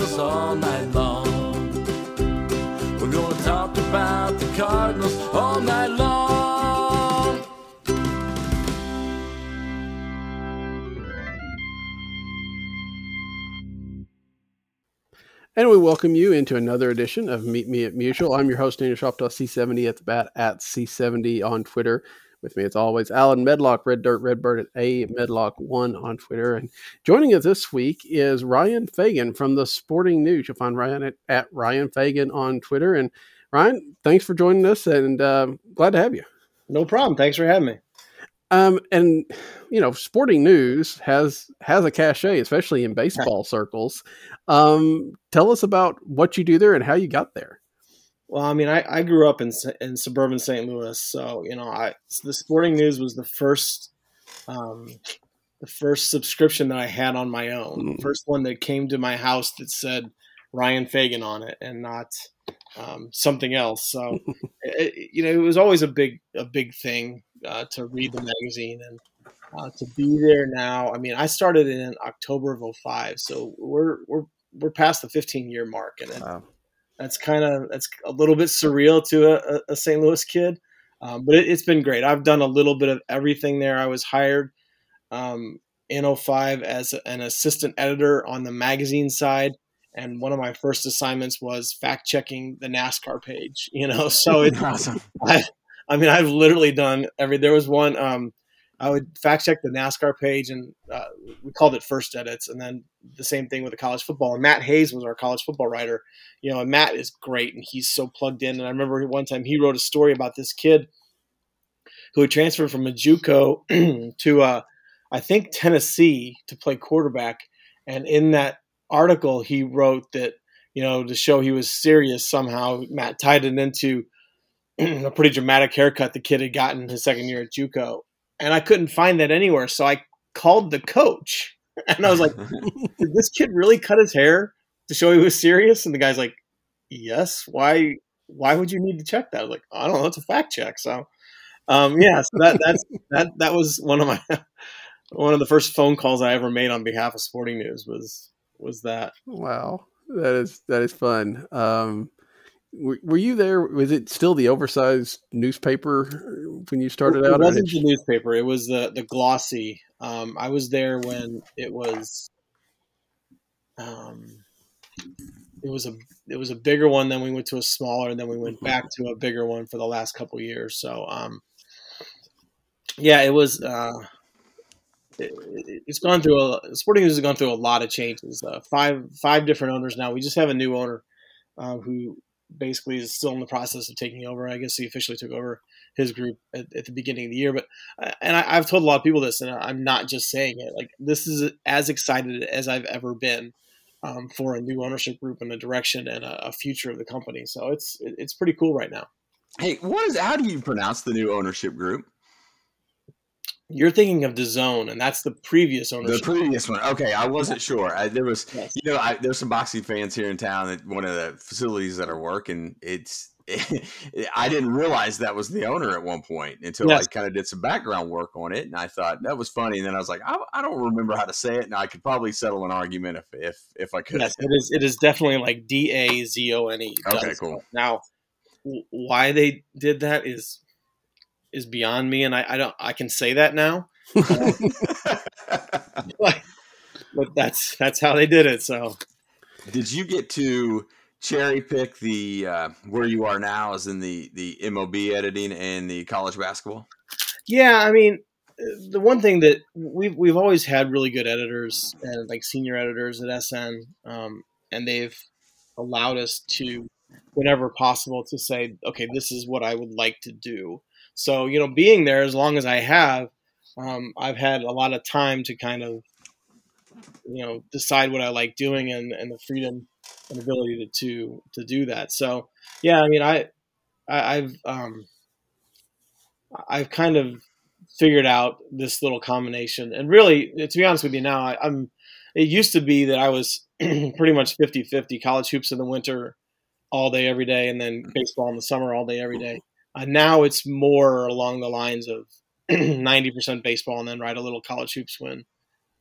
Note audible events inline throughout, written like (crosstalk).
Cardinals all night long. We're gonna talk about the Cardinals all night long. And we welcome you into another edition of Meet Me at Mutual. I'm your host, Daniel Shoptaw, C70 at the bat at C70 on Twitter. With me, as always, Alan Medlock, Red Dirt Redbird at A Medlock1 on Twitter. And joining us this week is Ryan Fagan from the Sporting News. You'll find Ryan at, at Ryan Fagan on Twitter. And Ryan, thanks for joining us and um, glad to have you. No problem. Thanks for having me. Um, and you know, sporting news has has a cachet, especially in (laughs) baseball circles. Um, tell us about what you do there and how you got there. Well, I mean, I, I grew up in in suburban St. Louis, so you know, I the Sporting News was the first um, the first subscription that I had on my own. Mm. First one that came to my house that said Ryan Fagan on it, and not um, something else. So, (laughs) it, you know, it was always a big a big thing uh, to read the magazine and uh, to be there now. I mean, I started in October of 05, so we're we're we're past the 15 year mark, and it, Wow. That's kind of that's a little bit surreal to a, a- St. Louis kid, um, but it, it's been great. I've done a little bit of everything there. I was hired um, in 05 as an assistant editor on the magazine side. And one of my first assignments was fact checking the NASCAR page, you know. (laughs) So it's awesome. I, I mean, I've literally done every. There was one. Um, I would fact check the NASCAR page, and uh, we called it first edits, and then the same thing with the college football. And Matt Hayes was our college football writer. You know, and Matt is great, and he's so plugged in. And I remember one time he wrote a story about this kid who had transferred from a JUCO (clears throat) to, uh, I think Tennessee to play quarterback. And in that article, he wrote that you know to show he was serious somehow. Matt tied it into (clears throat) a pretty dramatic haircut the kid had gotten his second year at JUCO, and I couldn't find that anywhere. So I called the coach, (laughs) and I was like, (laughs) "Did this kid really cut his hair to show he was serious?" And the guy's like, "Yes. Why? Why would you need to check that?" I was like, "I don't know. It's a fact check." So, um, yeah, so that that's (laughs) that that was one of my one of the first phone calls I ever made on behalf of Sporting News was was that. Wow, that is that is fun. Um, were, were you there? Was it still the oversized newspaper when you started out? It wasn't the newspaper. It was the the glossy. Um, I was there when it was. Um, it was a it was a bigger one. Then we went to a smaller, and then we went back to a bigger one for the last couple of years. So, um, yeah, it was. Uh, it, it's gone through a Sporting News has gone through a lot of changes. Uh, five five different owners now. We just have a new owner uh, who basically is still in the process of taking over. I guess he officially took over his group at, at the beginning of the year. But uh, and I, I've told a lot of people this, and I'm not just saying it. Like this is as excited as I've ever been um, for a new ownership group and a direction and a, a future of the company. So it's it- it's pretty cool right now. Hey, what is? How do you pronounce the new ownership group? You're thinking of DAZN, and that's the previous owner. The previous one. Okay, I wasn't sure. I, there was, Yes. you know, I, there's some boxing fans here in town at one of the facilities that are working. It's, (laughs) I didn't realize that was the owner at one point until Yes. I kind of did some background work on it, and I thought that was funny. And then I was like, I, I don't remember how to say it, and I could probably settle an argument if if if I could. Yes, it is. It is definitely like D A Z O N E. Okay, cool. Now, why they did that is is beyond me, and I, I don't. I can say that now, (laughs) (laughs) but, but that's that's how they did it. So Did you get to cherry pick the uh, where you are now, as in the the MLB editing and the college basketball? yeah, I mean, uh, the one thing that we've we've always had really good editors and like senior editors at SN, um, and they've allowed us to, whenever possible, to say, okay, this is what I would like to do. So you know, being there as long as I have, um, I've had a lot of time to kind of, you know, decide what I like doing and, and the freedom and ability to, to to do that. So yeah, I mean, I I, I've um, I've kind of figured out this little combination. And really, to be honest with you, now I, I'm. It used to be that I was (clears throat) pretty much 50-50 college hoops in the winter all day every day, and then baseball in the summer all day every day. Uh, now it's more along the lines of (clears throat) 90% baseball and then write a little college hoops when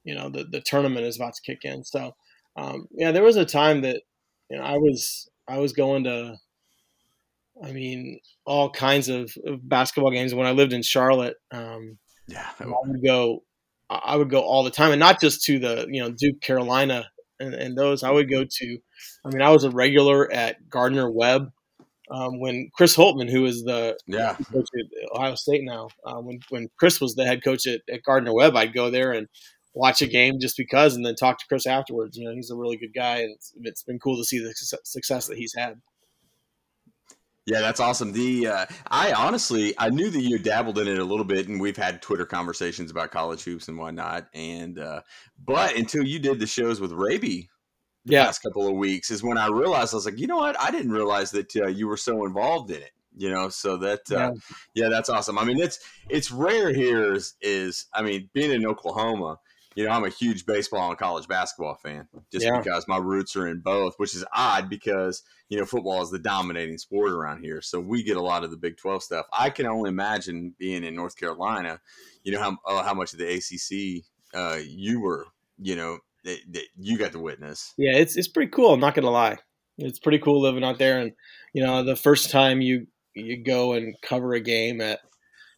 you know the, the tournament is about to kick in. So um, yeah, there was a time that you know I was I was going to I mean, all kinds of, of basketball games. When I lived in Charlotte, um, Yeah. I would go, I would go all the time, and not just to the you know Duke, Carolina, and, and those. I would go to, I mean, I was a regular at Gardner Webb um, when Chris Holtmann, who is the Yeah. coach at Ohio State now, uh, when when Chris was the head coach at, at Gardner Webb, I'd go there and watch a game just because, and then talk to Chris afterwards. You know, he's a really good guy, and it's, it's been cool to see the success- success that he's had. Yeah, that's awesome. The uh, I honestly I knew that you dabbled in it a little bit, and we've had Twitter conversations about college hoops and whatnot. And uh, but until you did the shows with Raby the Yeah. past couple of weeks, is when I realized I was like, you know what? I didn't realize that uh, you were so involved in it. You know, so that uh, Yeah. yeah. that's awesome. I mean, it's it's rare here. Is, is I mean, being in Oklahoma, you know, I'm a huge baseball and college basketball fan, just Yeah. because my roots are in both, which is odd because you know, football is the dominating sport around here. So we get a lot of the Big 12 stuff. I can only imagine being in North Carolina, you know, how, uh, how much of the ACC uh, you were, you know, that, that you got to witness. Yeah, it's it's pretty cool. I'm not gonna lie, it's pretty cool living out there. And you know, the first time you you go and cover a game at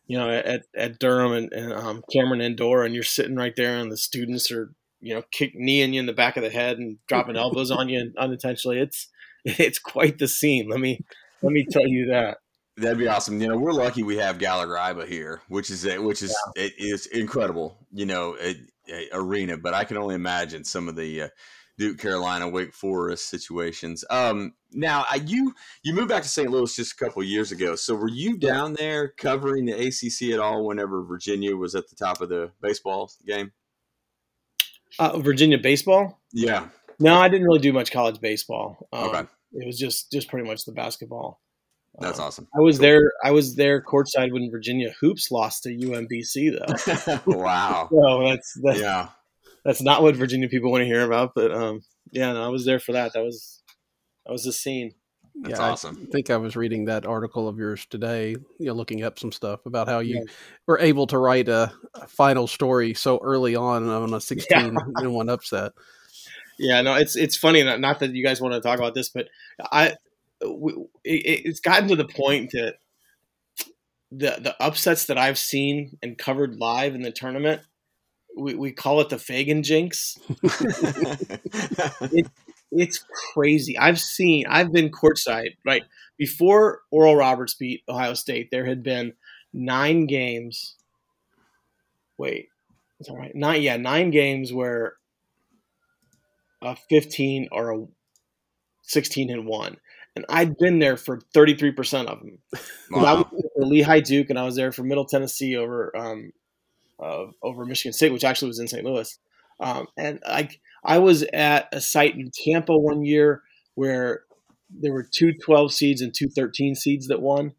you know at, at Durham and, and um, Cameron Indoor, and you're sitting right there, and the students are you know kick kneeing you in the back of the head and dropping (laughs) elbows on you unintentionally. It's it's quite the scene. Let me let me tell you that. That'd be awesome. You know, we're lucky we have Gallagher Iba here, which is which is it is incredible. You know, a arena, but I can only imagine some of the uh, Duke, Carolina, Wake Forest situations. Um, now, I, you you moved back to St. Louis just a couple years ago. So, were you down there covering the ACC at all whenever Virginia was at the top of the baseball game? Uh, Virginia baseball? Yeah. No, I didn't really do much college baseball. Um, Okay. It was just just pretty much the basketball. That's Um, awesome. I was Cool. there. I was there courtside when Virginia hoops lost to UMBC, though. (laughs) wow. (laughs) So that's that's, Yeah. that's not what Virginia people want to hear about. But um, yeah, no, I was there for that. That was that was the scene. That's Yeah, I think I was reading that article of yours today, you know, looking up some stuff about how you Yeah. were able to write a, a final story so early on on a (laughs) 16 in one upset. Yeah, no, it's it's funny. Not, not that you guys want to talk about this, but I we, it, it's gotten to the point that the the upsets that I've seen and covered live in the tournament, we, we call it the Fagan jinx. (laughs) It's crazy. I've seen. I've been courtside right before Oral Roberts beat Ohio State. There had been nine games. Wait, is that right? Nine. Yeah, nine games where a fifteen or a sixteen and one, and I'd been there for thirty three percent of them. 'Cause I was wow. for Lehigh Duke, and I was there for Middle Tennessee over um, uh, over Michigan State, which actually was in St. Louis. Um, and I I was at a site in Tampa one year where there were two 12 seeds and two 13 seeds that won.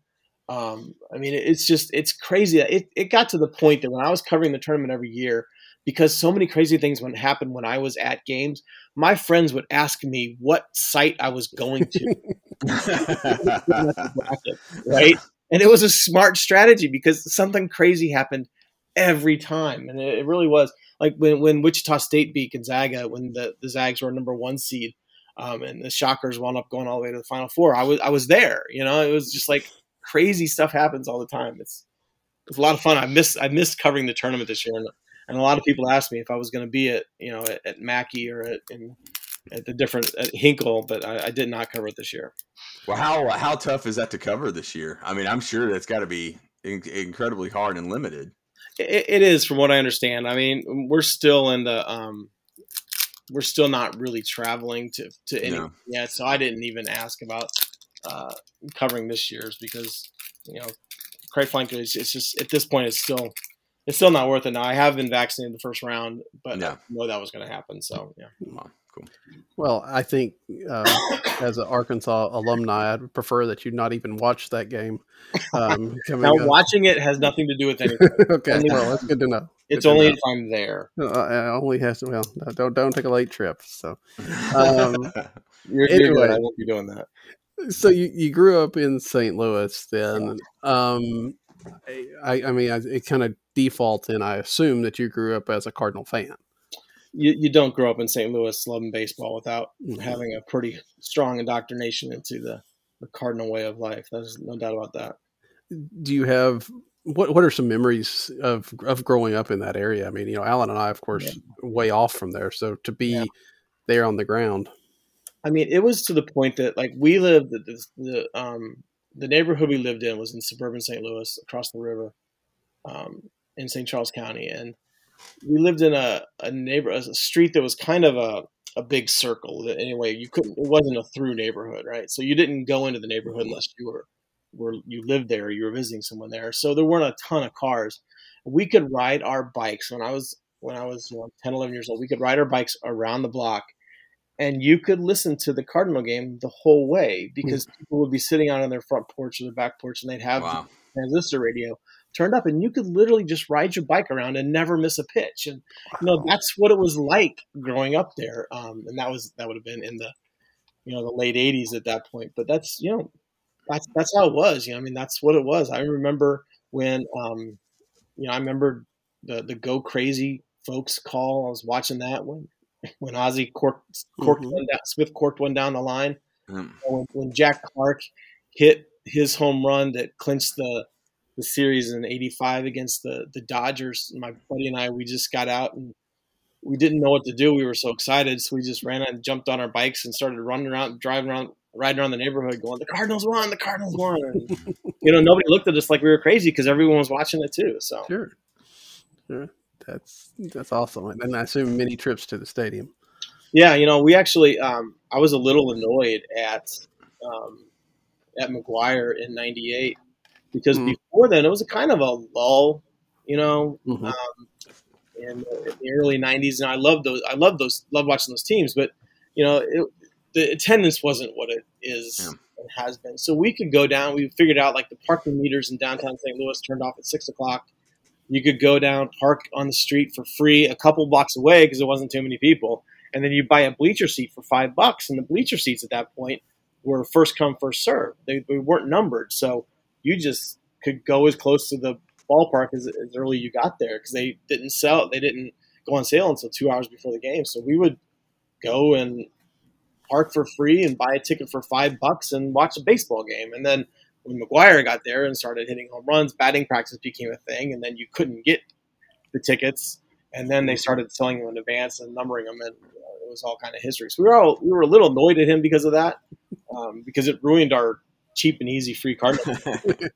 Um, I mean, it's just it's crazy. It it got to the point that when I was covering the tournament every year, because so many crazy things would happen when I was at games, my friends would ask me what site I was going to. (laughs) (laughs) right? And it was a smart strategy because something crazy happened every time, and it, really was like when when Wichita State beat Gonzaga when the the Zags were number one seed, um, and the Shockers wound up going all the way to the Final Four. I was I was there, you know. It was just like crazy stuff happens all the time. It's it's a lot of fun. I miss I missed covering the tournament this year, and, and a lot of people asked me if I was going to be at you know at, at Mackey or at in, at the different at Hinkle, but I, I did not cover it this year. Well, how how tough is that to cover this year? I mean, I'm sure that's got to be in- incredibly hard and limited. It, it is, from what I understand. I mean, we're still in the um, we're still not really traveling to to any No. yet, so I didn't even ask about uh, covering this year's because you know, quite frankly, it's, it's just at this point, it's still it's still not worth it. Now I have been vaccinated the first round, but Yeah. I know that was going to happen. So yeah, Well, cool. Well, I think uh, (coughs) as an Arkansas alumni, I'd prefer that you not even watch that game. Um, (laughs) Now, up. watching it has nothing to do with anything. (laughs) okay, only- well, that's good to know. It's Good only know. if I'm there. Uh, I only has to. Well, don't don't take a late trip. So, um, (laughs) You're, you're Anyway. good. I won't be doing that. so you, you grew up in St. Louis, then. Um, I I mean, I, it kind of defaults in. I assume that you grew up as a Cardinal fan. You, you don't grow up in St. Louis loving baseball without Mhm. having a pretty strong indoctrination into the, the Cardinal way of life. There's no doubt about that. do you have what what are some memories of of growing up in that area? I mean, you know, Alan and I, of course, way off from there. So to be Yeah. there on the ground, I mean, it was to the point that like we lived the, the, the um the neighborhood we lived in was in suburban St. Louis across the river, um, in St. Charles County, and we lived in a a neighbor a street that was kind of a a big circle. Anyway, you couldn't. It wasn't a through neighborhood, right? So you didn't go into the neighborhood unless you were were you lived there, or you were visiting someone there. So there weren't a ton of cars. We could ride our bikes when I was when I was you know, 10, 11 years old. We could ride our bikes around the block and you could listen to the Cardinal game the whole way because hmm. people would be sitting out on their front porch or their back porch and they'd have wow. the transistor radio turned up and you could literally just ride your bike around and never miss a pitch. And you know that's what it was like growing up there. Um, and that was that would have been in the you know the late 80s at that point. But that's you know that's that's how it was you know i mean that's what it was. I remember when um, you know i remember the the go crazy folks call. I was watching that when when Ozzie corked, corked Mhm. one down, smith corked one down the line. Um, when, when Jack Clark hit his home run that clinched the the series in '85 against the the Dodgers, my buddy and I, we just got out and we didn't know what to do. We were so excited, so we just ran out and jumped on our bikes and started running around, driving around, riding around the neighborhood, going, "The Cardinals won! The Cardinals won!" And, (laughs) you know, nobody looked at us like we were crazy because everyone was watching it too. So sure, sure, that's that's awesome. And I assume many trips to the stadium. Yeah, you know, we actually, um, I was a little annoyed at um, at McGwire in '98 because Mhm. before then it was a kind of a lull, you know, Mhm. um, in, the, in the early '90s, and I loved those. I loved those. Loved watching those teams, but you know, it, the attendance wasn't what it is Yeah. and has been. So we could go down. We figured out like the parking meters in downtown St. Louis turned off at six o'clock. You could go down, park on the street for free, a couple blocks away because there wasn't too many people and then you buy a bleacher seat for five bucks. And the bleacher seats at that point were first come, first serve. They, they weren't numbered, so you just could go as close to the ballpark as, as early you got there because they didn't sell. They didn't go on sale until two hours before the game. So we would go and park for free and buy a ticket for five bucks and watch a baseball game. And then when McGwire got there and started hitting home runs, batting practice became a thing, and then you couldn't get the tickets. And then they started selling them in advance and numbering them, and it was all kind of history. So we were all we were a little annoyed at him because of that, um, because it ruined our cheap and easy free card. (laughs) (laughs)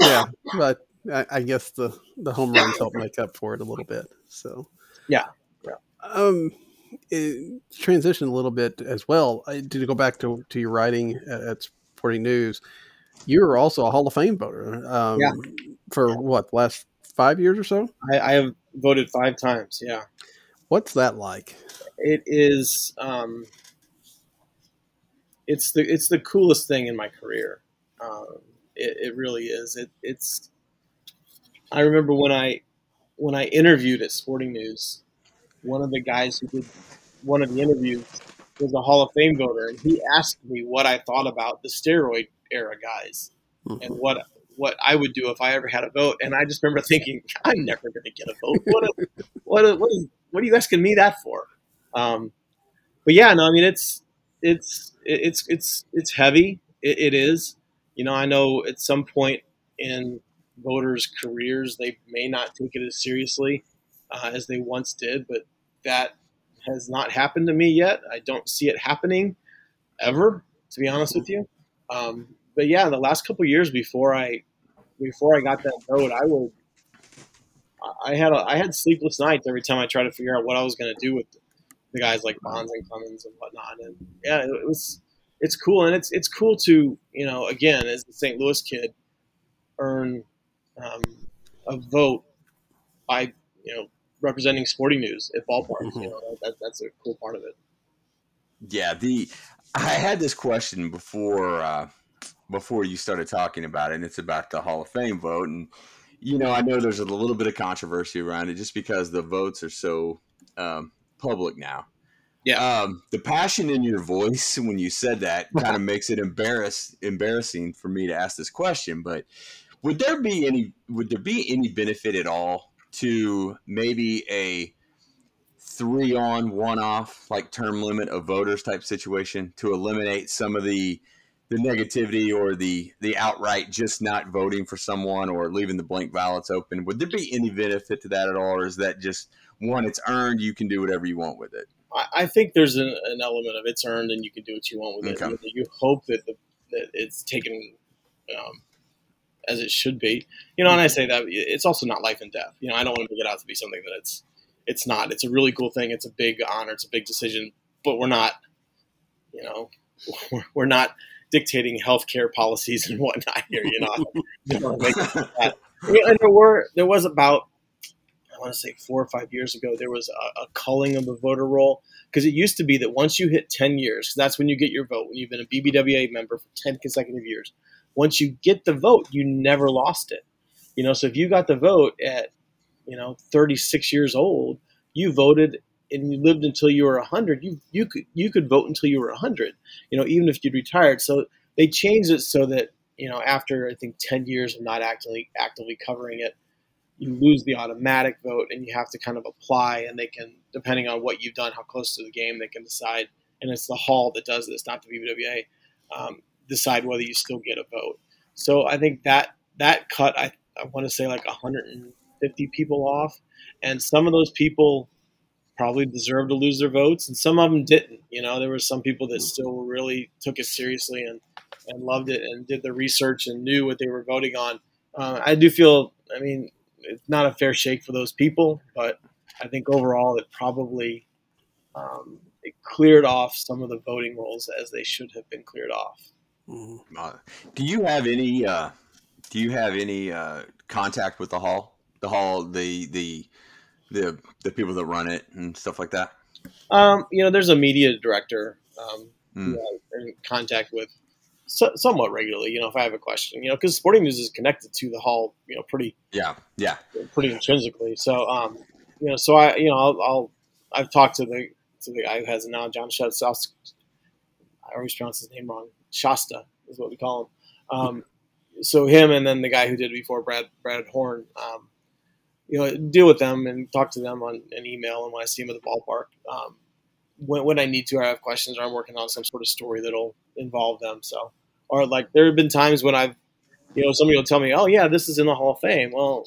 Yeah, but I, I guess the the home runs help make up for it a little bit. So Yeah, yeah. Um, it, transition a little bit as well. I, to go back to to your writing at, at Sporting News, you were also a Hall of Fame voter. Um, Yeah. For what last five years or so? I, I have voted five times. Yeah, What's that like? it is. Um, it's the it's the coolest thing in my career. Um, it, it really is. It, it's. I remember when I when I interviewed at Sporting News, one of the guys who did one of the interviews was a Hall of Fame voter, and he asked me what I thought about the steroid era guys Mhm. and what what I would do if I ever had a vote. And I just remember thinking, (laughs) I'm never going to get a vote. What a, what a, what, is, what are you asking me that for? Um, but yeah, no, I mean it's it's it's it's it's heavy. It, it is. You know, I know at some point in voters' careers they may not take it as seriously uh, as they once did, but that has not happened to me yet. I don't see it happening ever, to be honest with you. Um, but yeah, the last couple years before I before I got that vote, I would I had a, I had sleepless nights every time I tried to figure out what I was going to do with the guys like Bonds and Clemens and whatnot. And yeah, it, was it's cool, and it's it's cool to you know again as the St. Louis kid earn um, a vote by you know representing sporting news at ballparks. You know, that, that's a cool part of it. Yeah, the I had this question before uh, before you started talking about it, and it's about the Hall of Fame vote. And you know, I know there's a little bit of controversy around it just because the votes are so um, public now. Yeah. Um, the passion in your voice (laughs) when you said that kind of (laughs) makes it embarrass embarrassing for me to ask this question. But would there be any would there be any benefit at all to maybe a three on one off like term limit of voters type situation to eliminate some of the the negativity or the the outright just not voting for someone or leaving the blank ballots open would there be any benefit to that at all or is that just one it's earned you can do whatever you want with it I, I think there's an, an element of it's earned and you can do what you want with it. Okay. You, you hope that the, that it's taken um, as it should be. You know, and I say that it's also not life and death. You know, I don't want to make it out to be something that it's it's not. It's a really cool thing. It's a big honor. It's a big decision. But we're not, you know, we're, (laughs) we're not dictating healthcare policies and whatnot here. You know, (laughs) You know, it that. And there were there was about want to say four or five years ago there was a, a culling of the voter roll because it used to be that once you hit ten years, that's when you get your vote. When you've been a BBWA member for ten consecutive years, once you get the vote, you never lost it. You know, so if you got the vote at you know 36 years old, you voted and you lived until you were 100. You you could you could vote until you were 100. You know, even if you'd retired. So they changed it so that you know after I think 10 years of not actively actively covering it, you lose the automatic vote and you have to kind of apply and they can depending on what you've done, how close to the game they can decide. And it's the hall that does this, not the BBWA. Um, decide whether you still get a vote. So I think that that cut, I, I want to say like 150 people off, and some of those people probably deserve to lose their votes, and some of them didn't. You know, there were some people that still really took it seriously and and loved it and did the research and knew what they were voting on. Uh, I do feel, I mean, it's not a fair shake for those people, but I think overall it probably um, it cleared off some of the voting rolls as they should have been cleared off. Mhm. Uh, do you have any uh, do you have any uh, contact with the hall the hall the the the the people that run it and stuff like that Um, you know, there's a media director um, who I'm in contact with so, somewhat regularly. You know, if I have a question, you know, because Sporting News is connected to the hall, you know, pretty yeah yeah pretty intrinsically. So, um, you know, so I, you know, I'll, I'll I've talked to the to the guy who has it now, John Shasta. I always pronounce his name wrong. Shasta is what we call him. Um, so him and then the guy who did it before, Brad Brad Horn. Um, you know, deal with them and talk to them on an email, and when I see them at the ballpark, um, when, when I need to, I have questions, or I'm working on some sort of story that'll involve them. So, or like there have been times when I've, you know, somebody will tell me, "Oh yeah, this is in the Hall of Fame." Well,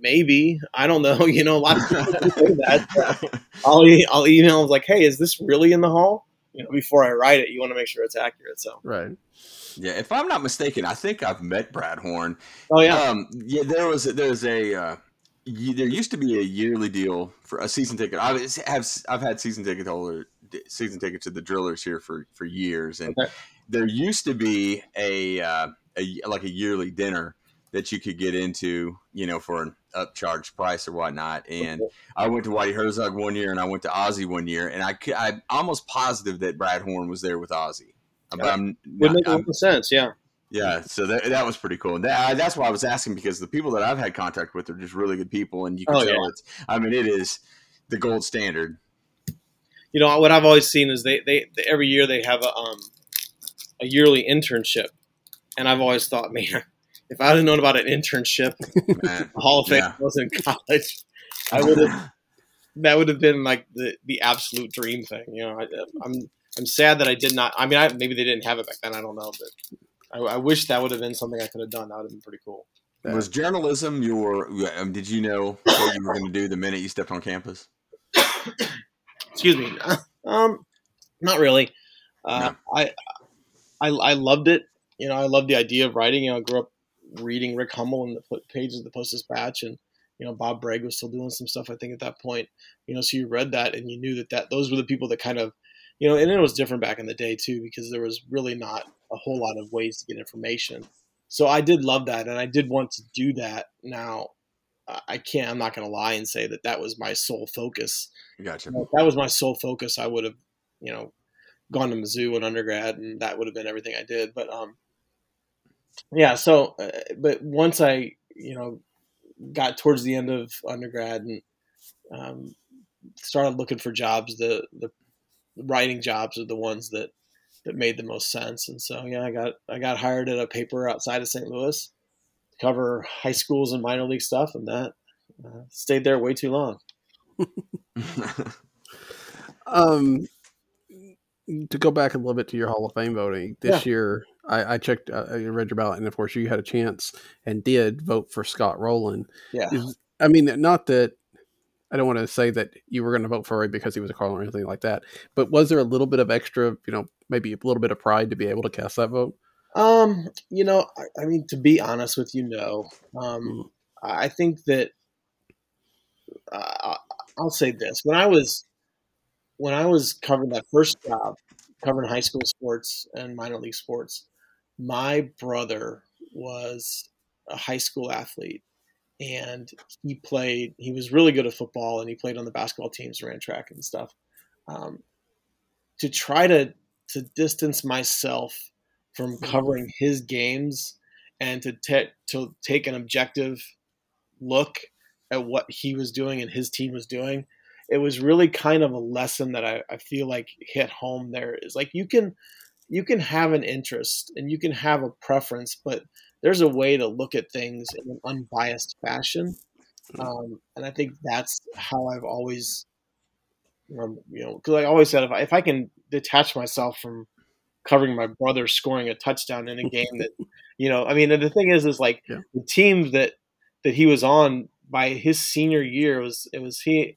maybe I don't know. (laughs) You know, a lot of people say that. (laughs) I'll e- I'll email them like, "Hey, is this really in the Hall?" You know, before I write it, you want to make sure it's accurate. So, Right. yeah if i'm not mistaken i think i've met brad horn oh yeah, um yeah there was there's a uh, y- there used to be a yearly deal for a season ticket I have i've had season ticket holder season tickets to the drillers here for for years and Okay. There used to be a, uh, a like a yearly dinner that you could get into, you know, for an upcharged price or whatnot. And I went to Whitey Herzog one year, and I went to Ozzie one year, and I I'm almost positive that Brad Horn was there with Ozzie. But I'm would make a I'm- lot of sense. Yeah, yeah, so that, that was pretty cool. And that, that's why I was asking because the people that I've had contact with are just really good people, and you can Oh, tell yeah. it's. I mean, it is the gold standard. you know what I've always seen is they they, they every year they have a um a yearly internship, and I've always thought, man, (laughs) if I had known about an internship, (laughs) the Hall of Fame Yeah. was in college, I would have. That would have been like the, the absolute dream thing, you know. I, I'm I'm sad that I did not. I mean, I, maybe they didn't have it back then. I don't know, but I, I wish that would have been something I could have done. That would have been pretty cool. Was journalism your? um, Did you know what you were going to do the minute you stepped on campus? (coughs) Excuse me. (coughs) Um, not really. Uh, I, I I loved it. You know, I loved the idea of writing. You know, I grew up reading Rick Hummel in the pages of the Post Dispatch, and you know, Bob Broeg was still doing some stuff. I think at that point, you know, so you read that and you knew that that those were the people that kind of, you know, and it was different back in the day too because there was really not a whole lot of ways to get information. So I did love that, and I did want to do that. Now, I can't. I'm not going to lie and say that that was my sole focus. Gotcha. If that was my sole focus, I would have, you know, gone to Mizzou in undergrad, and that would have been everything I did. But um, yeah. So, uh, but once I, you know, got towards the end of undergrad and um, started looking for jobs, the the writing jobs are the ones that that made the most sense. And so, yeah, I got I got hired at a paper outside of St. Louis to cover high schools and minor league stuff, and that uh, stayed there way too long. (laughs) um, to go back a little bit to your Hall of Fame voting this Yeah. year, I, I checked, uh, I read your ballot, and of course, you had a chance and did vote for Scott Rolen. Yeah. I mean, not that I don't want to say that you were going to vote for him because he was a Cardinal or anything like that, but was there a little bit of extra, you know, maybe a little bit of pride to be able to cast that vote? Um, you know, I, I mean, to be honest with you, no. Um, I think that uh, I'll say this: when I was when I was covering that first job, covering high school sports and minor league sports, my brother was a high school athlete, and he played. He was really good at football, and he played on the basketball teams, ran track and stuff. Um, to try to to distance myself from covering his games and to ta- to take an objective look at what he was doing and his team was doing it was really kind of a lesson that I, I feel like hit home there is like you can you can have an interest and you can have a preference but there's a way to look at things in an unbiased fashion um, and i think that's how i've always um, you know because i always said if I, if I can detach myself from covering my brother scoring a touchdown in a (laughs) game that you know i mean and the thing is is like Yeah. the team that that he was on by his senior year was it was he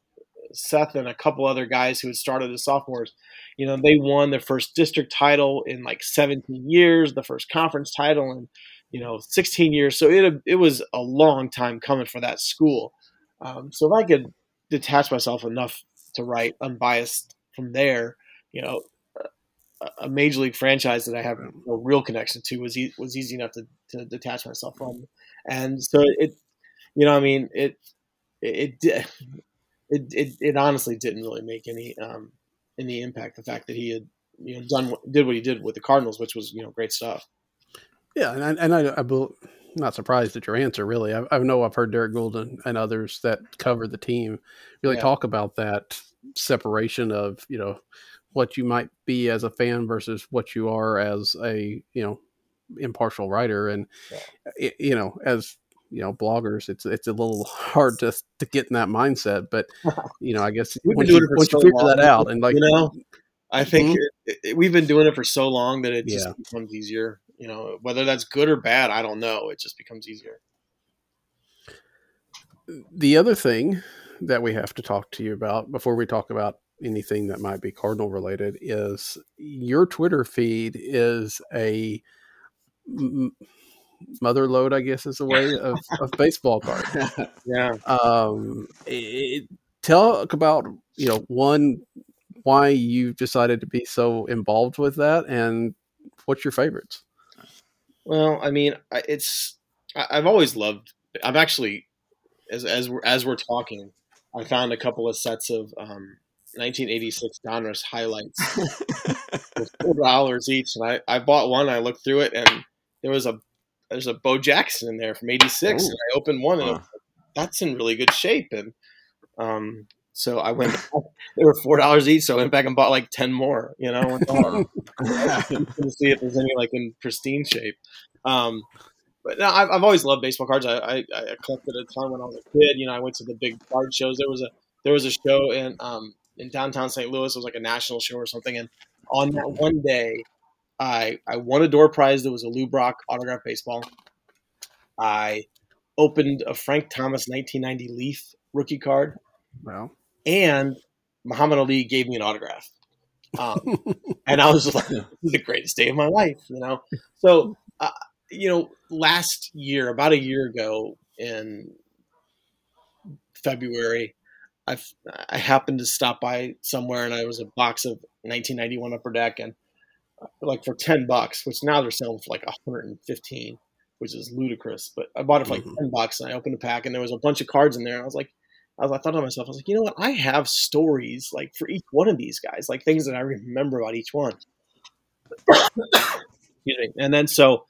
seth and a couple other guys who had started as sophomores you know they won their first district title in like 17 years the first conference title in you know 16 years. So it, it was a long time coming for that school. Um, so if i could detach myself enough to write unbiased from there you know a- major league franchise that I have a real connection to was e- was easy enough to, to detach myself from, and so it, you know, I mean, it it it it, it, it honestly didn't really make any um, any impact. The fact that he had you know done what, did what he did with the Cardinals, which was you know great stuff. Yeah, and I, and I, I bel- not surprised at your answer. Really, I, I know I've heard Derrick Goold and, and others that cover the team really Yeah. talk about that separation of you know what you might be as a fan versus what you are as a you know impartial writer, and it, you know as you know bloggers, it's it's a little hard to to get in that mindset. But (laughs) you know, I guess We've been once doing you, it for you so figure that long, out, and like you know, I think Mhm. it, we've been doing it for so long that it just Yeah. becomes easier. You know, whether that's good or bad, I don't know. It just becomes easier. the other thing that we have to talk to you about before we talk about anything that might be cardinal related is your twitter feed is a mother load i guess is the way (laughs) of, of baseball cards Yeah. um it, talk about you know one why you decided to be so involved with that and what's your favorites Well, I mean, it's I- I've always loved. I've actually, as as we're, as we're talking, I found a couple of sets of um, 1986 Donruss highlights (laughs) four dollars each, and I I bought one. I looked through it, and there was a there's a Bo Jackson in there from '86, Ooh. and I opened one, and Huh. like, that's in really good shape, and um. So I went. (laughs) they were four dollars each, so I went back and bought like ten more. You know, to (laughs) see if there's any like in pristine shape. Um, but no, I've, I've always loved baseball cards. I, I, I collected a ton when I was a kid. You know, I went to the big card shows. There was a there was a show in um, in downtown St. Louis. It was like a national show or something. And on that one day, I I won a door prize. That was a Lou Brock autographed baseball. I opened a Frank Thomas 1990 Leaf rookie card well and Muhammad Ali gave me an autograph. Um, (laughs) and I was like, the greatest day of my life, you know? So, uh, you know, last year, about a year ago in February, I I happened to stop by somewhere and I was a box of 1991 Upper Deck and like for 10 bucks, which now they're selling for like 115. which is ludicrous. But I bought it for like Mhm. ten bucks, and I opened the pack, and there was a bunch of cards in there. I was like, I, was, I thought to myself, I was like, you know what? I have stories like for each one of these guys, like things that I remember about each one. Excuse me. And then so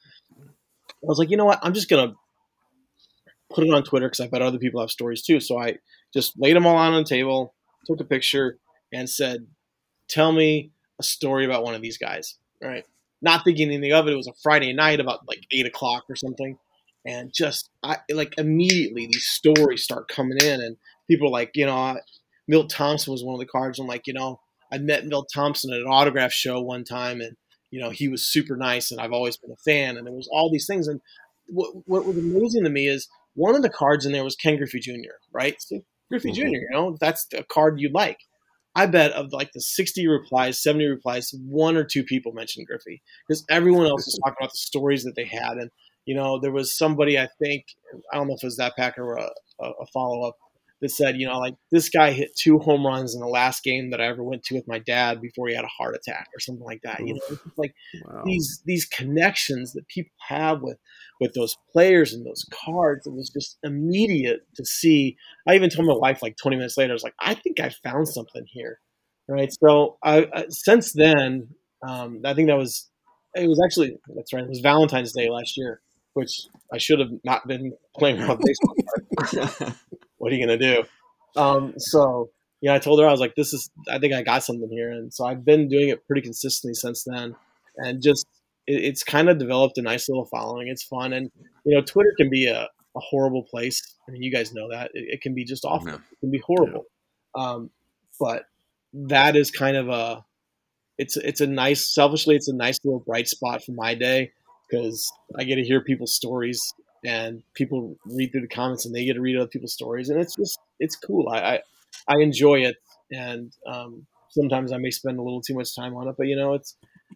I was like, you know what? I'm just gonna put it on Twitter because I bet other people have stories too. So I just laid them all out on the table, took a picture, and said, "Tell me a story about one of these guys." right? Not thinking anything of it. It was a Friday night about like eight o'clock or something, and just I like immediately these stories start coming in, and people are like, you know, I- Milt Thompson was one of the cards. I'm like, you know, I met Milt Thompson at an autograph show one time, and you know, he was super nice, and I've always been a fan, and there was all these things, and what, what was amazing to me is one of the cards in there was Ken Griffey Jr. Right, so Griffey Mhm. Jr. You know, that's a card you like. I bet of like the 60 replies, 70 replies, one or two people mentioned Griffey because everyone else was talking about the stories that they had. And, you know, there was somebody, I think, I don't know if it was that Packer or a, a, follow up that said, you know, like this guy hit two home runs in the last game that I ever went to with my dad before he had a heart attack or something like that. You know, it's like Wow. these these connections that people have with with those players and those cards it was just immediate to see. I even told my wife like 20 minutes later i was like i think i found something here right? So i, I since then um, i think that was it was actually that's right it was valentine's day last year which i should have not been playing around baseball (laughs) what are you gonna do? Um, so yeah i told her i was like this is i think i got something here and so i've been doing it pretty consistently since then and just it, it's kind of developed a nice little following. It's fun, and you know, Twitter can be a, a horrible place. I mean, you guys know that it, it can be just awful. Yeah. It can be horrible. Um, but that is kind of a it's it's a nice selfishly it's a nice little bright spot for my day because I get to hear people's stories and people read through the comments and they get to read other people's stories and it's just it's cool. I I, I enjoy it and um, sometimes I may spend a little too much time on it, but you know it's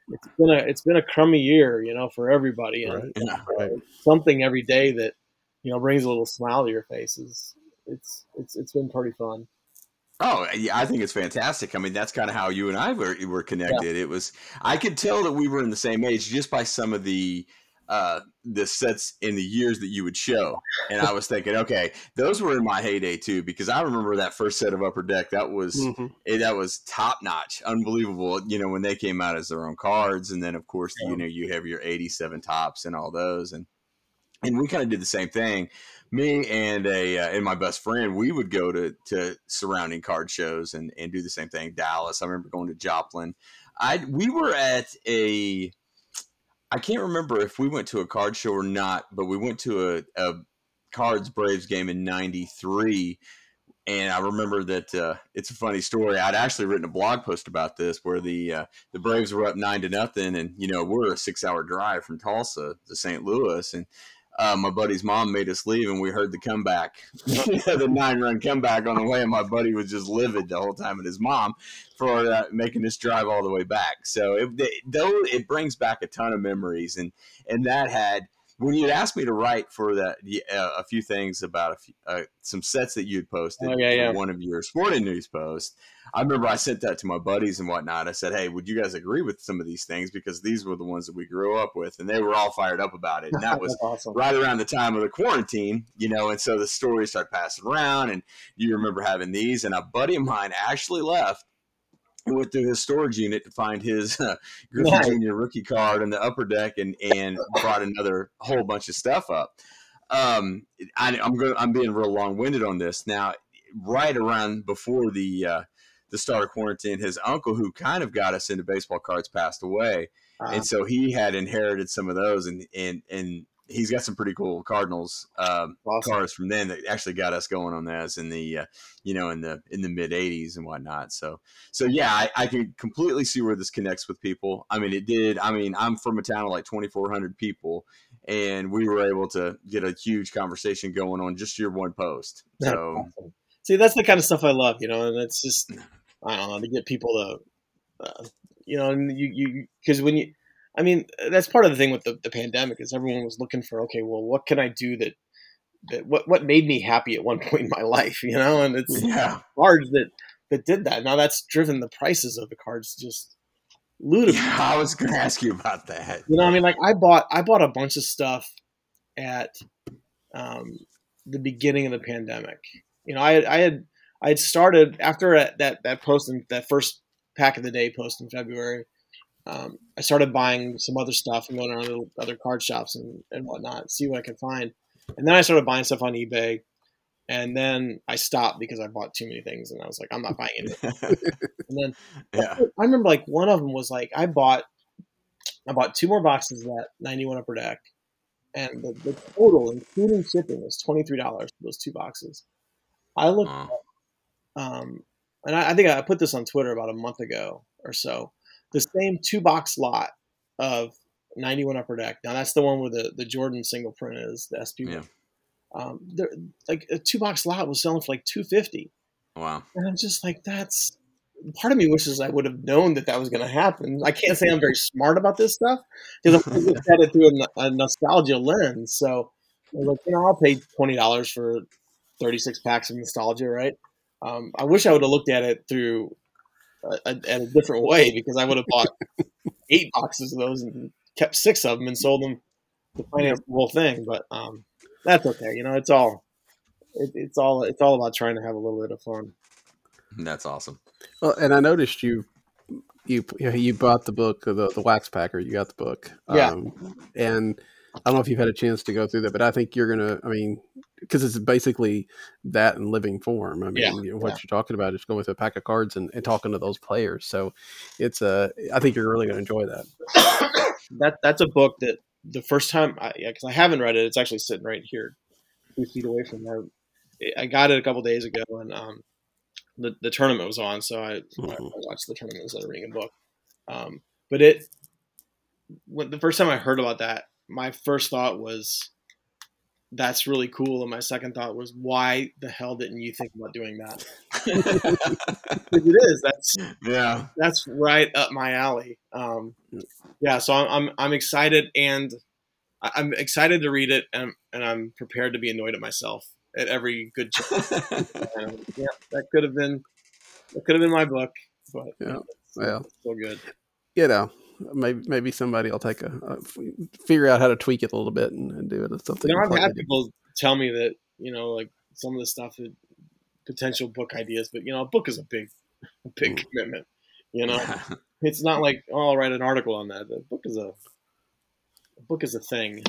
it's been a it's been a crummy year, you know, for everybody, and Right. Yeah. Right. something every day that you know brings a little smile to your faces. it's it's it's been pretty fun. Oh, yeah, I think it's fantastic. I mean, that's kind of how you and I were, were connected. It was I could tell that we were in the same age just by some of the uh the sets in the years that you would show. And I was thinking, okay, those were in my heyday too because I remember that first set of Upper Deck. That was Mhm. eh, that was top notch, unbelievable. You know, when they came out as their own cards, and then of course, Yeah. you know, you have your '87 Topps and all those, and and we kind of did the same thing. Me and a uh, and my best friend, we would go to to surrounding card shows and and do the same thing. Dallas, I remember going to Joplin. I we were at a, I can't remember if we went to a card show or not, but we went to a, a Cards Braves game in '93 and I remember that uh, it's a funny story. I'd actually written a blog post about this, where the uh, the Braves were up nine to nothing, and you know we're a six hour drive from Tulsa to St. Louis, and uh, my buddy's mom made us leave, and we heard the comeback, (laughs) the nine run comeback on the way, and my buddy was just livid the whole time, and his mom for uh, making us drive all the way back. So it, it, though it brings back a ton of memories, and and that had when you'd asked me to write for that uh, a few things about a few, uh, some sets that you'd posted Oh, yeah, for yeah. one of your sporting news posts i remember i sent that to my buddies and whatnot i said hey would you guys agree with some of these things because these were the ones that we grew up with and they were all fired up about it and that (laughs) was awesome. right around the time of the quarantine, you know, and so the stories start passing around, and you remember having these. And a buddy of mine actually left through his storage unit to find his (laughs) uh, Griffey Nice. Jr. rookie card in the upper deck, and and brought another whole bunch of stuff up. Um, I, I'm going. I'm being real long winded on this now. Right around before the uh, the start of quarantine, his uncle, who kind of got us into baseball cards, passed away Uh, and so he had inherited some of those, and and and he's got some pretty cool Cardinals um, awesome. cards from then that actually got us going on those in the uh, you know in the in the mid '80s and whatnot. So so yeah, I, I can completely see where this connects with people. I mean, it did. I mean, I'm from a town of like 2,400 people, and we were able to get a huge conversation going on just your one post. (laughs) So awesome. See, that's the kind of stuff I love, you know, and it's just I don't know to get people to, uh, you know, and you you because when you, I mean, that's part of the thing with the, the pandemic is everyone was looking for okay, well, what can I do that that what what made me happy at one (laughs) point in my life, you know, and it's yeah, cards that that did that. Now that's driven the prices of the cards just ludicrous. yeah, I was going to ask you about that. You know, I mean, like I bought I bought a bunch of stuff at um, the beginning of the pandemic. You know, I had, I had I had started after that that post in that first pack of the day post in February. Um, I started buying some other stuff and going around to other card shops and, and whatnot, see what I could find. And then I started buying stuff on eBay. And then I stopped because I bought too many things and I was like, I'm not buying it. (laughs) and then yeah. I remember like one of them was like, I bought, I bought two more boxes of that 91 upper deck. And the, the total, including shipping, was $23 for those two boxes. I looked Wow. um, and I, I think I put this on Twitter about a month ago or so. The same two box lot of 91 Upper Deck. Now that's the one where the, the Jordan single print is the SP. Yeah. Um, like a two box lot was selling for like 250, Wow. and I'm just like, that's. Part of me wishes I would have known that that was going to happen. I can't say I'm very smart about this stuff because I'm looking at it through a, a nostalgia lens. So, I was like, you know, I'll pay twenty dollars for 36 packs of nostalgia, right? Um, I wish I would have looked at it through at a different way because I would have bought eight boxes of those and kept six of them and sold them to finance the whole thing. But um, that's okay. You know, it's all it, it's all it's all about trying to have a little bit of fun. That's awesome. Well, and I noticed you you you, bought the book the the wax packer. You got the book. Yeah. Um, and I don't know if you've had a chance to go through that, but I think you're gonna. I mean, because it's basically that in living form. I mean, Yeah, you know, what yeah. you're talking about is going with a pack of cards and, and talking to those players. So it's a. I think you're really going to enjoy that. (coughs) that that's a book that the first time I because I haven't read it, it's actually sitting right here, two feet away from there. I got it a couple days ago, and um, the the tournament was on, so I, I Mhm. watched the tournament instead of reading a book. Um, but it when the first time I heard about that, my first thought was that's really cool, and my second thought was why the hell didn't you think about doing that? (laughs) it is. that's yeah. that's right up my alley. Um, yeah, so I'm, I'm I'm excited and I'm excited to read it and and I'm prepared to be annoyed at myself at every good (laughs) chance. And, yeah, that could have been that could have been my book, but Yeah, it's well. still good. You know, maybe maybe somebody will take a, a figure out how to tweak it a little bit and, and do it as something. You know, I've had people tell me that you know like some of the stuff that potential book ideas, but you know, a book is a big a big Mm. commitment. You know, (laughs) it's not like oh, I'll write an article on that. The book is a a book is a thing.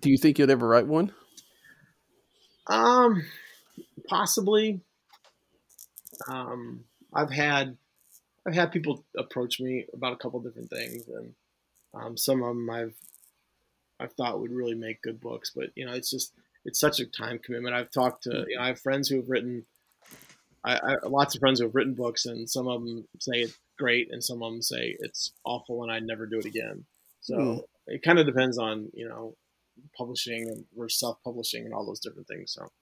Do you think you'd ever write one? Um, possibly. Um, I've had I've had people approach me about a couple different things, and um, some of them I've I've thought would really make good books, but you know, it's just it's such a time commitment. I've talked to you know, I have friends who have written. I, I lots of friends who have written books, and some of them say it's great, and some of them say it's awful, and I'd never do it again. So Hmm. it kind of depends on you know publishing and we're self-publishing and all those different things. So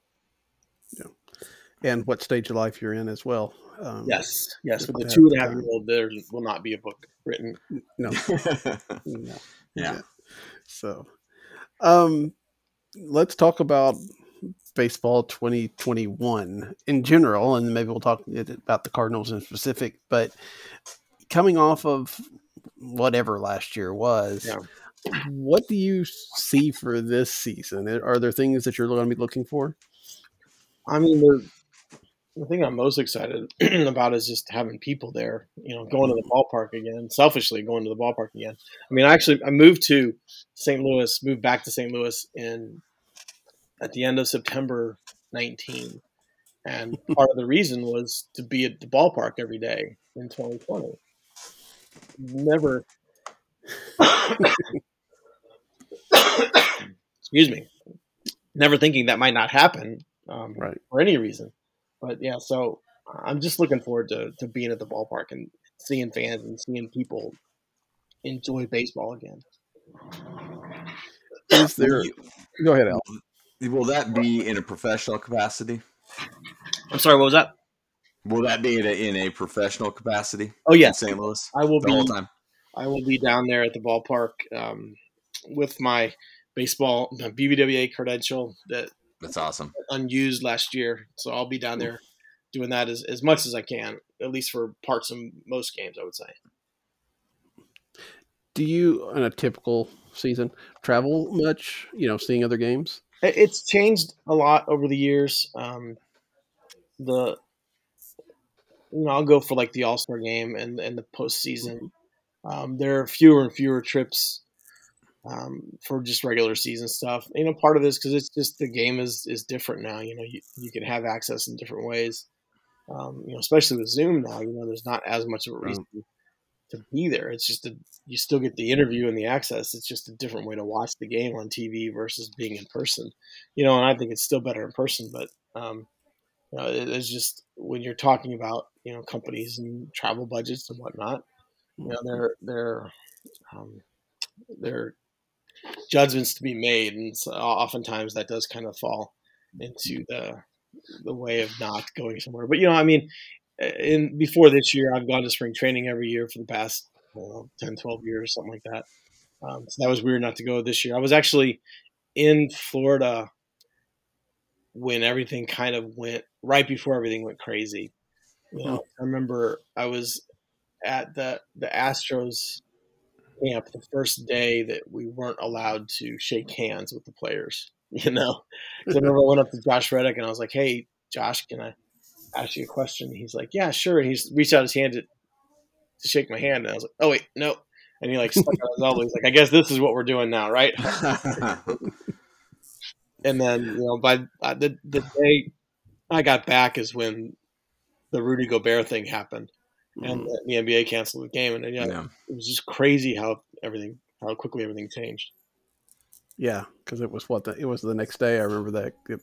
And what stage of life you're in as well? Um, yes, yes, with the two and a half year old, there will not be a book written. No. no. yeah. So, um, let's talk about baseball 2021 in general, and maybe we'll talk about the Cardinals in specific. But coming off of whatever last year was, Yeah. what do you see for this season? Are there things that you're going to be looking for? I mean, the, thing I'm most excited (clears throat) about is just having people there. You know, going to the ballpark again. Selfishly, going to the ballpark again. I mean, I actually I moved to St. Louis, moved back to St. Louis in at the end of September 19, and (laughs) part of the reason was to be at the ballpark every day in 2020. Never. (coughs) (coughs) Excuse me. Never thinking that might not happen um, Right. for any reason. But yeah, so I'm just looking forward to, to being at the ballpark and seeing fans and seeing people enjoy baseball again. Is there? Go ahead, Al. Will that be in a professional capacity? I'm sorry, what was that? Will that be in a, in a professional capacity Oh yes, St. Louis I will the whole be. time? I will be down there at the ballpark um, with my baseball my BBWA credential that That's awesome. unused last year. So I'll be down there doing that as, as much as I can, at least for parts of most games, I would say. Do you, on a typical season. Travel much? You know, seeing other games. It's changed a lot over the years. Um, the you know, I'll go for like the All Star game and and the postseason. Um, there are fewer and fewer trips um, for just regular season stuff. You know, part of this because it's just the game is is different now. You know, you, you can have access in different ways. Um, you know, especially with Zoom now. You know, there's not as much of a reason to be there. It's just a, you still get the interview and the access. It's just a different way to watch the game on TV versus being in person. You know, and I think it's still better in person, but um, you know, it, it's just when you're talking about you know companies and travel budgets and whatnot. You know, they're they're um, they're judgments to be made, and so oftentimes that does kind of fall into the the way of not going somewhere. But you know, I mean, in before this year, I've gone to spring training every year for the past know, 10, 12 years, something like that. Um, so that was weird not to go this year. I was actually in Florida when everything kind of went right before everything went crazy. You know, I remember I was at the the Astros camp the first day that we weren't allowed to shake hands with the players. (laughs) You know, because I remember I went up to Josh Reddick and I was like, "Hey, Josh, can I ask you a question?" He's like, "Yeah, sure." And he's reached out his hand to, to shake my hand, and I was like, "Oh wait, no." And he like stuck out his elbow. He's like, "I guess this is what we're doing now, right?" (laughs) and then you know, by, by the the day I got back is when the Rudy Gobert thing happened, and Mm. the NBA canceled the game, and yeah, Yeah. it was just crazy how everything, how quickly everything changed. Yeah, because it was what the, it was the next day. I remember that it,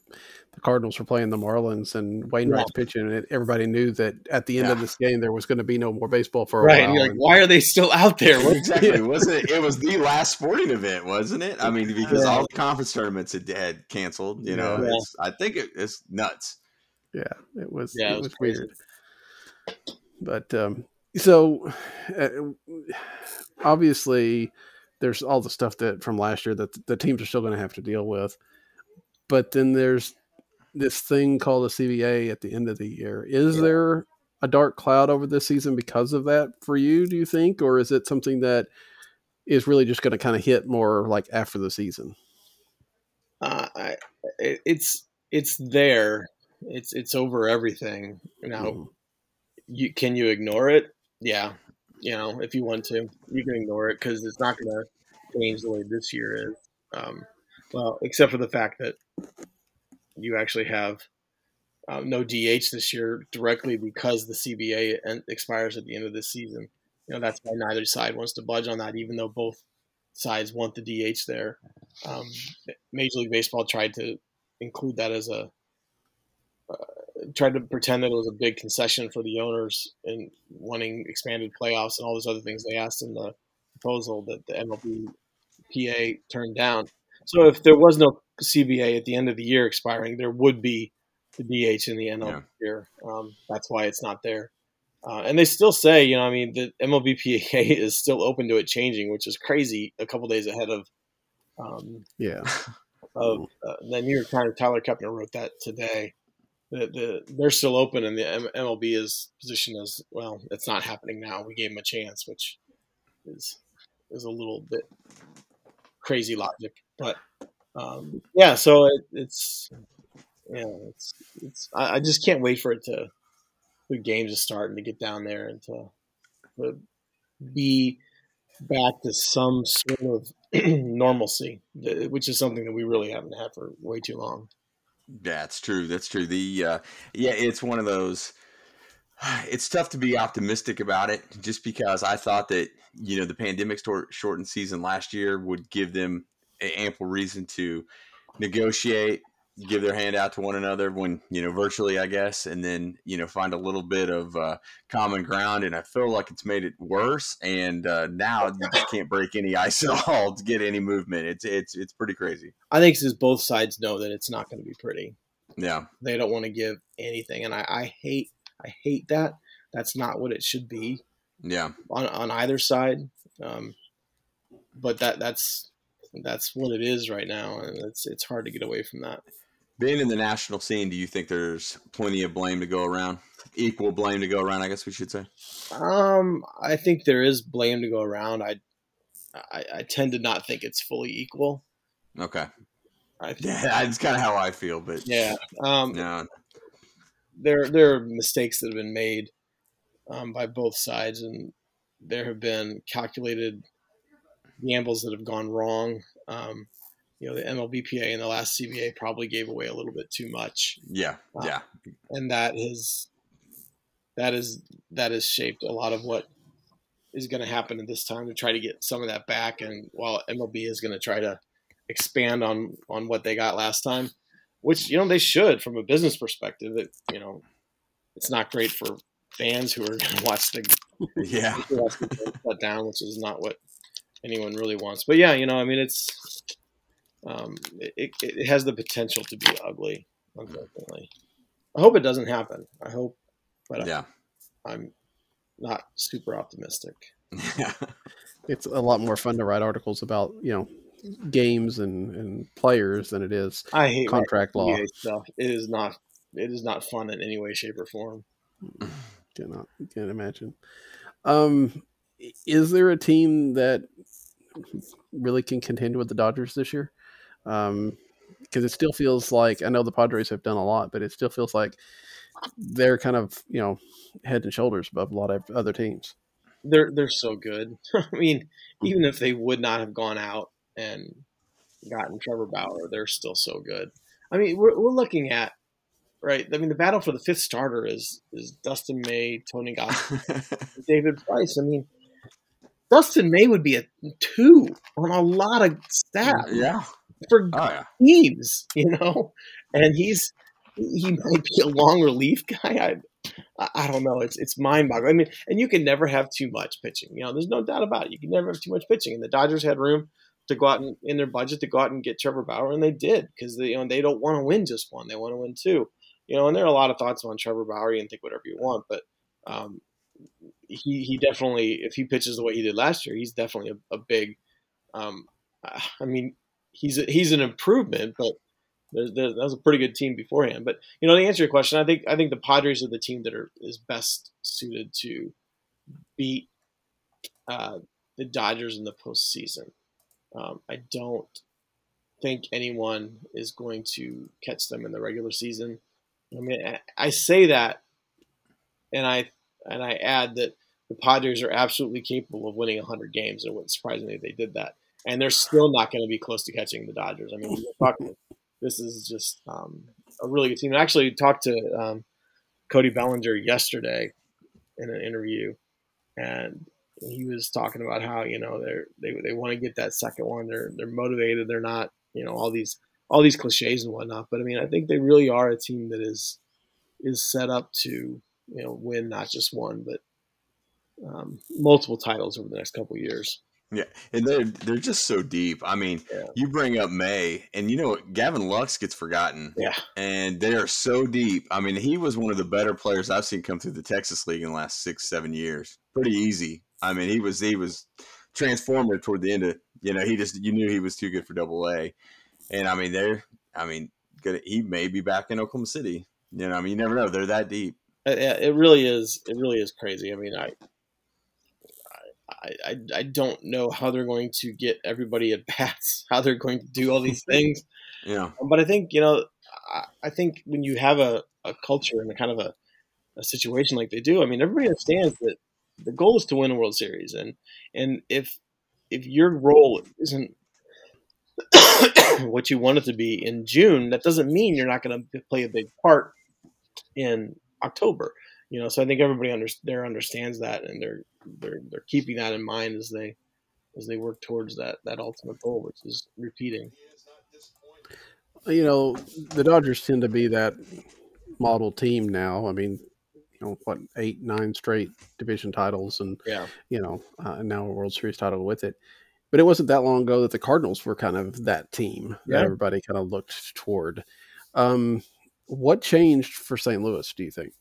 the Cardinals were playing the Marlins and Wayne was pitching, and it, everybody knew that at the end of this game there was going to be no more baseball for a Right, while. and you're like, and- why are they still out there? What- exactly. Wasn't it? It was the (laughs) last sporting event, wasn't it? I mean, because Yeah. all the conference tournaments had, had canceled. You know, Yeah. it's, I think it, it's nuts. yeah, it was Yeah, it it was, was crazy. weird. But um, so uh, obviously, there's all the stuff that from last year that the teams are still going to have to deal with. But then there's this thing called the CBA at the end of the year. Is Yeah. there a dark cloud over this season because of that for you? Do you think, or is it something that is really just going to kind of hit more like after the season? uh, I, it, it's it's there. It's it's over everything now. Mhm. You can you ignore it? Yeah, you know, if you want to, you can ignore it because it's not going to change the way this year is. Um, well, except for the fact that you actually have um, no DH this year directly because the CBA en- expires at the end of this season. You know, that's why neither side wants to budge on that, even though both sides want the DH there. Um, Major League Baseball tried to include that as a uh, tried to pretend that it was a big concession for the owners and wanting expanded playoffs and all those other things they asked in the proposal that the MLB PA turned down. So if there was no CBA at the end of the year expiring, there would be the DH in the NL Yeah. year. Um, that's why it's not there. Uh, and they still say, you know, I mean, the MLBPA (laughs) is still open to it changing, which is crazy. A couple days ahead of, um, Yeah, (laughs) of uh, the New York Times. Tyler Kepner wrote that today. The, the they're still open, and the MLB is positioned as well. It's not happening now. We gave them a chance, which is is a little bit crazy logic, but um, yeah. So it, it's yeah, it's it's. I, I just can't wait for it to the games to start and to get down there and to, to be back to some sort of (clears throat) normalcy, which is something that we really haven't had for way too long. That's true. That's true. The uh, yeah, it's one of those. (sighs) It's tough to be optimistic about it, just because I thought that you know the pandemic shortened season last year would give them ample reason to negotiate, give their hand out to one another when you know virtually, I guess, and then you know find a little bit of uh, common ground. And I feel like it's made it worse. And uh, now you just can't break any ice at all to get any movement. It's it's it's pretty crazy. I think because both sides know that it's not going to be pretty. Yeah. They don't want to give anything, and I, I hate I hate that. That's not what it should be Yeah. on, on either side. Um, but that that's that's what it is right now, and it's it's hard to get away from that. Being in the national scene, do you think there's plenty of blame to go around? Equal blame to go around, I guess we should say. Um, I think there is blame to go around. I I, I tend to not think it's fully equal. Okay. I (laughs) think, Yeah, that's kind of how I feel. But yeah. Um, no, there there are mistakes that have been made um, by both sides, and there have been calculated gambles that have gone wrong. Um, you know, the MLBPA and the last CBA probably gave away a little bit too much, yeah, Wow. yeah, and that has that is that has shaped a lot of what is going to happen at this time to try to get some of that back. And while MLB is going to try to expand on on what they got last time, which you know they should from a business perspective. That you know, it's not great for fans who are (laughs) going to watch the yeah. watch the shut down, which is not what anyone really wants. But yeah, you know, I mean, it's um, it, it has the potential to be ugly. Unfortunately, I hope it doesn't happen. I hope, but Yeah. I'm not super optimistic. Yeah. (laughs) It's a lot more fun to write articles about you know games and, and players than it is I hate contract law. NBA stuff. It is not. It is not fun in any way, shape, or form. Cannot can't imagine. Um, is there a team that really can contend with the Dodgers this year? Um, because it still feels like I know the Padres have done a lot, but it still feels like they're kind of you know head and shoulders above a lot of other teams. They're they're so good. (laughs) I mean, even if they would not have gone out and gotten Trevor Bauer, they're still so good. I mean, we're we're looking at right. I mean, the battle for the fifth starter is is Dustin May, Tony (laughs) Goff, David Price. I mean, Dustin May would be a two on a lot of staff yeah. For Oh yeah. teams, you know, and he's he might be a long relief guy. I I don't know. It's it's mind boggling. I mean, and you can never have too much pitching. You know, there's no doubt about it. You can never have too much pitching. And the Dodgers had room to go out and in their budget to go out and get Trevor Bauer, and they did because they you know they don't want to win just one. They want to win two. You know, and there are a lot of thoughts on Trevor Bauer. You can think whatever you want, but um, he he definitely if he pitches the way he did last year, he's definitely a, a big. Um, I mean, he's a, he's an improvement, but there's, there's, that was a pretty good team beforehand. But you know, to answer your question, I think I think the Padres are the team that are is best suited to beat uh, the Dodgers in the postseason. Um, I don't think anyone is going to catch them in the regular season. I mean, I, say that, and I and I add that the Padres are absolutely capable of winning 100 games. It wouldn't surprise me if they did that, and they're still not going to be close to catching the Dodgers. I mean, talking, (laughs) this is just um, a really good team. I actually talked to um, Cody Bellinger yesterday in an interview, and he was talking about how you know they're they they want to get that second one. They're they're motivated. They're not you know all these all these cliches and whatnot. But I mean, I think they really are a team that is is set up to you know win not just one but um, multiple titles over the next couple of years. Yeah, and they're they're just so deep. I mean, Yeah. you bring up May, and you know what? Gavin Lux gets forgotten, Yeah, and they are so deep. I mean, he was one of the better players I've seen come through the Texas League in the last six, seven years. Pretty easy. I mean, he was he was transformative toward the end of you know he just you knew he was too good for Double A, and I mean they're I mean good. He may be back in Oklahoma City. You know, I mean you never know. They're that deep. Uh, it, it really is. It really is crazy. I mean, I. I, I, I don't know how they're going to get everybody at bats, (laughs) how they're going to do all these (laughs) things. Yeah, but I think you know, I, I think when you have a, a culture and a kind of a, a situation like they do, I mean, everybody understands that the goal is to win a World Series, and and if if your role isn't (coughs) what you want it to be in June, that doesn't mean you're not going to play a big part in October. You know, so I think everybody under, there understands that, and they're they're they're keeping that in mind as they as they work towards that that ultimate goal, which is repeating. You know, the Dodgers tend to be that model team now. I mean, you know, what eight, nine straight division titles, and Yeah. you know, uh, now a World Series title with it. But it wasn't that long ago that the Cardinals were kind of that team that everybody kind of looked toward. Um, what changed for St. Louis? Do you think?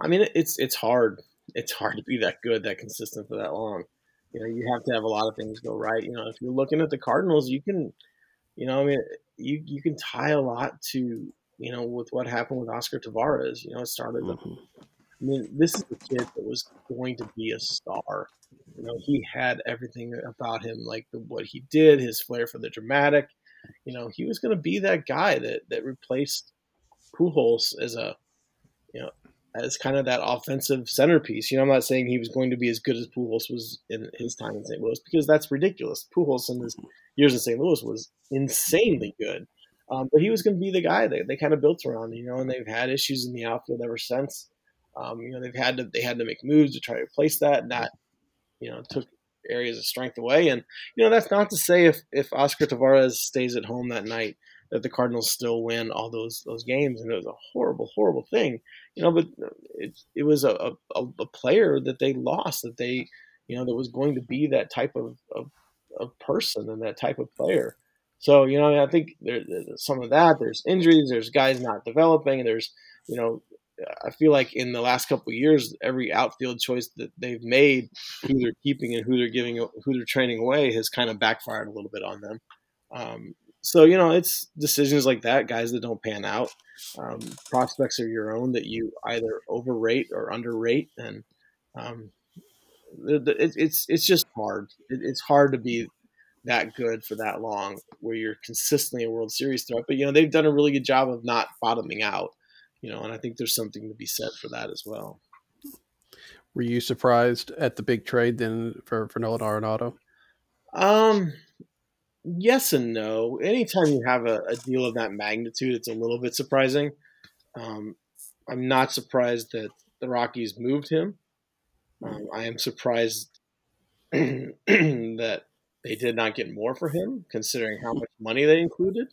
I mean, it's it's hard. It's hard to be that good, that consistent for that long. You know, you have to have a lot of things go right. You know, if you're looking at the Cardinals, you can, you know, I mean, you you can tie a lot to you know with what happened with Oscar Taveras. You know, it started. Mhm. I mean, this is a kid that was going to be a star. You know, he had everything about him, like the, what he did, his flair for the dramatic. You know, he was going to be that guy that that replaced Pujols as a, you know, as kind of that offensive centerpiece. You know, I'm not saying he was going to be as good as Pujols was in his time in St. Louis because that's ridiculous. Pujols in his years in St. Louis was insanely good. Um, but he was going to be the guy that they kind of built around, you know, and they've had issues in the outfield ever since. Um, you know, they've had to they had to make moves to try to replace that, and that you know took areas of strength away. And you know, that's not to say if if Oscar Taveras stays at home that night that the Cardinals still win all those those games. And it was a horrible, horrible thing, you know. But it it was a a, a player that they lost that they you know that was going to be that type of, of, of person and that type of player. So you know, I think there, there's some of that. There's injuries. There's guys not developing. There's you know, I feel like in the last couple of years, every outfield choice that they've made, who they're keeping and who they're giving, who they're training away, has kind of backfired a little bit on them. Um, so you know, it's decisions like that, guys that don't pan out, um, prospects are your own that you either overrate or underrate, and um, it, it's it's just hard. It, it's hard to be that good for that long, where you're consistently a World Series threat. But you know, they've done a really good job of not bottoming out. You know, and I think there's something to be said for that as well. Were you surprised at the big trade then for for Nolan Arenado? Um, yes and no. Anytime you have a, a, deal of that magnitude, it's a little bit surprising. Um, I'm not surprised that the Rockies moved him. Um, I am surprised (clears throat) that they did not get more for him, considering how much money they included.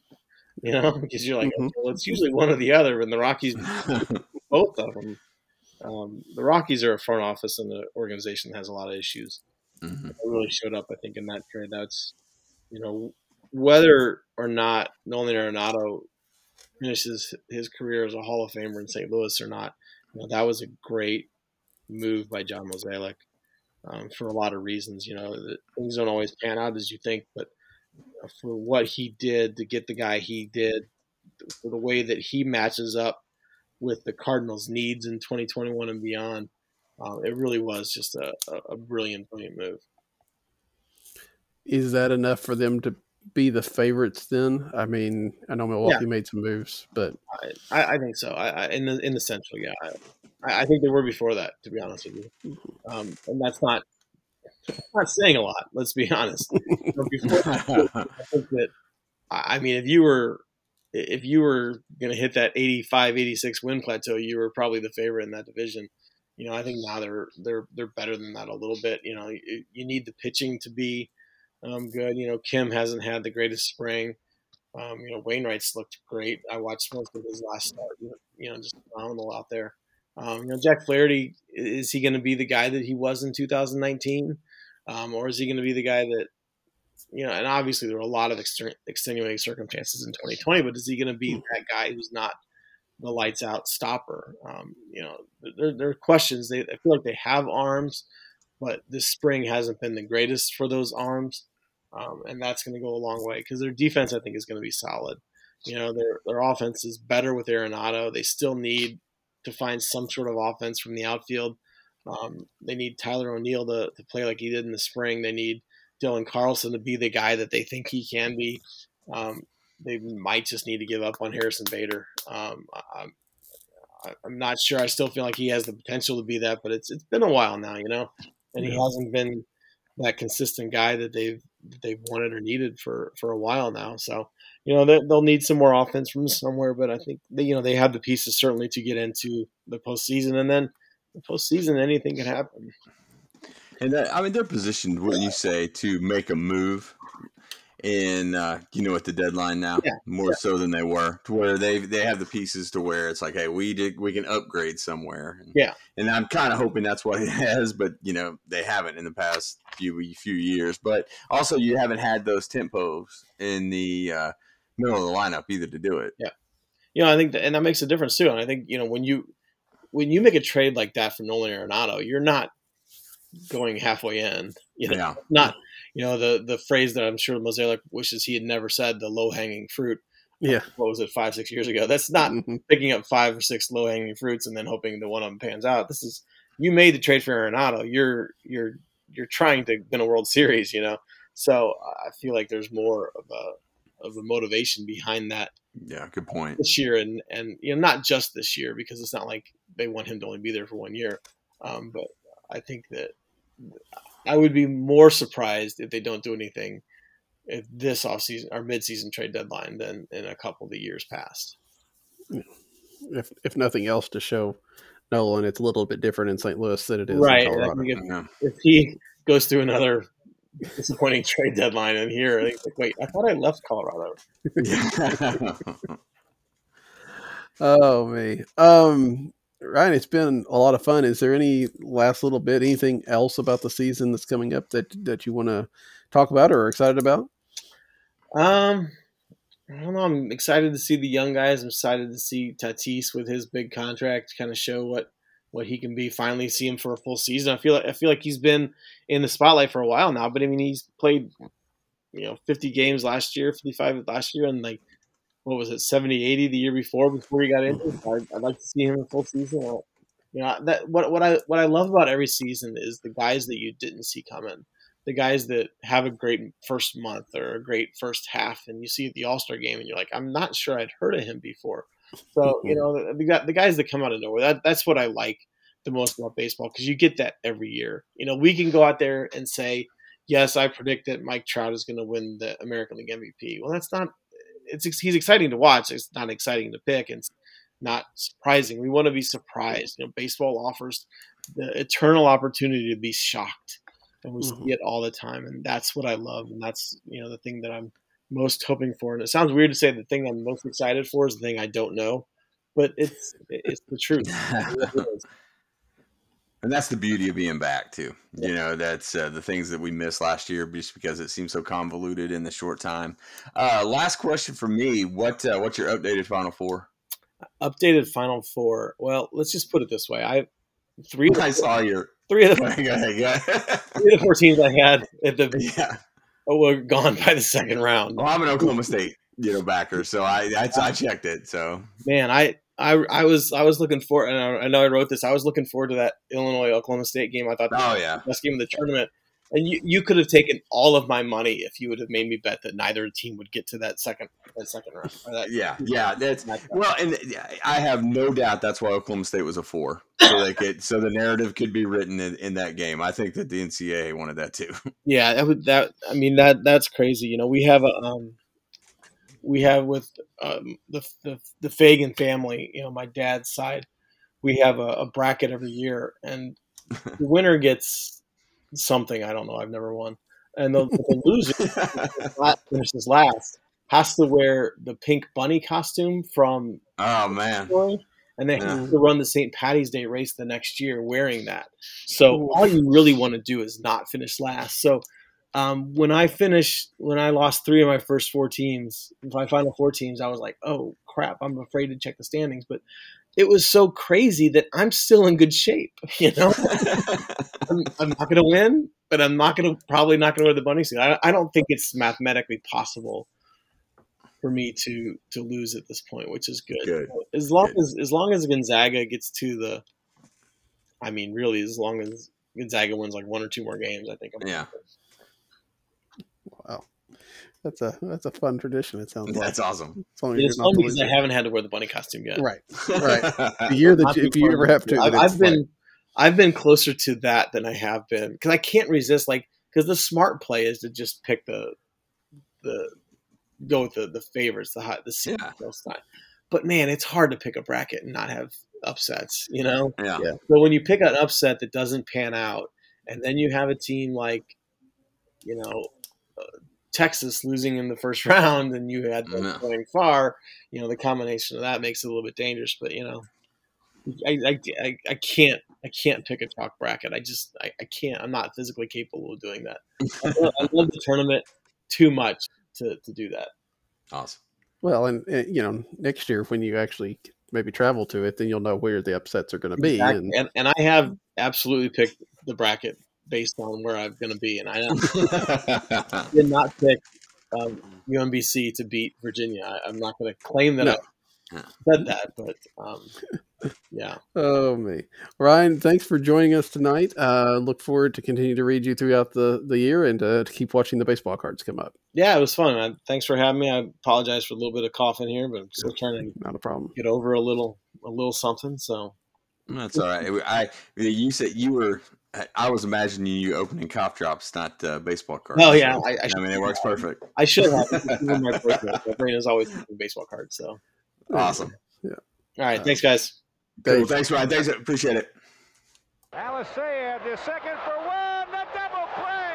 You know, (laughs) because you're like, mm-hmm. okay, well, it's usually one or the other, and the Rockies, (laughs) (laughs) both of them. Um, the Rockies are a front office and the organization that has a lot of issues. Mm-hmm. It really showed up, I think, in that trade. That's you know, whether or not Nolan Arenado finishes his career as a Hall of Famer in St. Louis or not, you know, that was a great move by John Mozeliak um, for a lot of reasons. You know, things don't always pan out as you think, but for what he did to get the guy he did, for the way that he matches up with the Cardinals' needs in 2021 and beyond, uh, it really was just a, a brilliant, brilliant move is that enough for them to be the favorites then? I mean, I know Milwaukee yeah. made some moves, but I, I think so. I, I, in the in the central, yeah, I, I, think they were before that. To be honest with you, um, and that's not (laughs) not saying a lot. Let's be (laughs) honest. before, I think that I mean, if you were if you were going to hit that 85, 86 win plateau, you were probably the favorite in that division. You know, I think now they're they're they're better than that a little bit. You know, you, you need the pitching to be um, good. You know, Kim hasn't had the greatest spring. Um, you know, Wainwright's looked great. I watched most of his last start. You know, just phenomenal out there. Um, you know, Jack Flaherty is he going to be the guy that he was in 2019, um, or is he going to be the guy that you know? And obviously, there were a lot of extenuating circumstances in 2020, but is he going to be that guy who's not the lights out stopper? Um, you know, there, there, are questions. They I feel like they have arms, but this spring hasn't been the greatest for those arms um, and that's going to go a long way because their defense, I think, is going to be solid. You know, their their offense is better with Arenado. They still need to find some sort of offense from the outfield. Um, they need Tyler O'Neill to, to play like he did in the spring. They need Dylan Carlson to be the guy that they think he can be. Um, they might just need to give up on Harrison Bader. Um, I'm, I'm not sure. I still feel like he has the potential to be that, but it's it's been a while now, you know, and he hasn't been that consistent guy that they've they've wanted or needed for for a while now. So you know they, will need some more offense from somewhere, but I think they, you know they have the pieces certainly to get into the postseason, and then the postseason anything can happen. And that, I mean they're positioned, wouldn't you say, to make a move in uh, you know at the deadline now yeah, more yeah. so than they were to where they they have the pieces to where it's like hey we did we can upgrade somewhere and, yeah and I'm kind of hoping that's what (laughs) it has but you know they haven't in the past few few years but also you haven't had those tempos in the uh, middle of the lineup either to do it yeah you know I think that, and that makes a difference too and I think you know when you when you make a trade like that for Nolan Arenado you're not going halfway in you know yeah. not you know the the phrase that I'm sure Mozeliak wishes he had never said, the low hanging fruit. Yeah. what was it five six years ago. That's not Mhm. picking up five or six low hanging fruits and then hoping the one of them pans out. This is you made the trade for Arenado. You're you're you're trying to win a World Series, you know. So I feel like there's more of a of a motivation behind that Yeah, good point. this year, and and you know not just this year because it's not like they want him to only be there for one year. Um, but I think that I would be more surprised if they don't do anything at this offseason or midseason trade deadline than in a couple of the years past. If if nothing else to show Nolan, it's a little bit different in St. Louis than it is Right. in Colorado. think if, Yeah. if he goes through another disappointing (laughs) trade deadline in here, I think like, wait, I thought I left Colorado. (laughs) (laughs) Oh me. Um Ryan, it's been a lot of fun. Is there any last little bit, anything else about the season that's coming up that that you want to talk about or are excited about? Um, I don't know. I'm excited to see the young guys. I'm excited to see Tatis with his big contract, kind of show what what he can be. Finally, see him for a full season. I feel like I feel like he's been in the spotlight for a while now. But I mean, he's played you know 50 games last year, 55 last year, and like what was it, 70, 80 the year before before he got injured. I'd, I'd like to see him in full season. You know that what what I what I love about every season is the guys that you didn't see coming the guys that have a great first month or a great first half, and you see at the All Star game, and you're like, I'm not sure I'd heard of him before. So mm-hmm. you know, the, the, the guys that come out of nowhere, that that's what I like the most about baseball because you get that every year. You know, we can go out there and say, yes, I predict that Mike Trout is going to win the American League MVP. Well, that's not. It's he's exciting to watch. It's not exciting to pick. and It's not surprising. We want to be surprised. You know, baseball offers the eternal opportunity to be shocked and we Mhm. see it all the time and that's what i love and that's you know the thing that i'm most hoping for and it sounds weird to say the thing i'm most excited for is the thing i don't know but it's it's the truth It really is. And that's the beauty of being back too. You know, that's uh, the things that we missed last year just because it seemed so convoluted in the short time. Uh, last question for me: What uh, what's your updated Final Four? updated final four well let's just put it this way i three I saw your. three of the, ahead, (laughs) go ahead, go ahead. (laughs) three of the four teams i had at the (laughs) yeah. oh, were gone by the second round Well, I'm an Oklahoma State, you know, backer, so I I, I checked it. So man i I, I was I was looking for and I, I know I wrote this. I was looking forward to that Illinois Oklahoma State game. I thought that Oh, was yeah. the best game of the tournament. And you, you could have taken all of my money if you would have made me bet that neither team would get to that second that second round. That, yeah, yeah, that's that- well, and I have no doubt that's why Oklahoma State was a four, so they could, so the narrative could be written in, in that game. I think that the NCAA wanted that too. yeah, that would that I mean that that's crazy. You know, we have a um we have with um, the, the the Fagan family. You know, my dad's side, we have a, a bracket every year, and (laughs) the winner gets something. I don't know. I've never won, and the, the loser (laughs) finishes last has to wear the pink bunny costume from oh man, and they Yeah. have to run the St. Patty's Day race the next year wearing that. So all you really want to do is not finish last. So um, when I finished, when I lost three of my first four teams, my final four teams, I was like, oh crap, I'm afraid to check the standings, but. It was so crazy that I'm still in good shape. (laughs) You know, (laughs) I'm, I'm not going to win, but I'm not going to probably not going to wear the bunny suit. I, I don't think it's mathematically possible for me to to lose at this point, which is good. Good. As long Good. as as long as Gonzaga gets to the, I mean, really, as long as Gonzaga wins like one or two more games, I think I'm Yeah. Wow. That's a that's a fun tradition. It sounds like that's awesome. as long It's you're fun because I haven't had to wear the bunny costume yet. right. (laughs) Right. The year that you, if you ever have to, I've, I've been like- I've been closer to that than I have been because I can't resist like because the smart play is to just pick the the go with the the favorites the hot the seed Yeah. most time. But man, it's hard to pick a bracket and not have upsets. You know. yeah. Yeah. So when you pick an upset that doesn't pan out, and then you have a team like, you know, uh, Texas losing in the first (laughs) round, and you had them Yeah. going far, you know, the combination of that makes it a little bit dangerous. But you know, I I, I, I can't I can't pick a chalk bracket. I just I, I can't. I'm not physically capable of doing that. (laughs) I love, I love the tournament too much to, to do that. Awesome. well, and uh, you know, next year when you actually maybe travel to it, then you'll know where the upsets are going to be. Exactly. And And and I have absolutely picked the bracket based on where I'm going to be, and I (laughs) (laughs) did not pick um, UMBC to beat Virginia. I, am not going to claim that No. I said that, but um, yeah. Oh me, Ryan. Thanks for joining us tonight. Uh, look forward to continue to read you throughout the the year and uh, to keep watching the baseball cards come up. Yeah, it was fun, man. Thanks for having me. I apologize for a little bit of coughing here, but I'm still trying to Not a problem. get over a little a little something. So That's all right. I you said you were. I- I was imagining you opening cough drops, not uh, baseball cards. Oh, yeah, So, I- I I mean, it works perfect. I should have. (laughs) This is one of my birthdays. My brain is always baseball cards. So Awesome. Yeah. all right, thanks guys. Cool. Thanks. Thanks, Ryan. Thanks. Appreciate it. Alicea to second for one. The double play.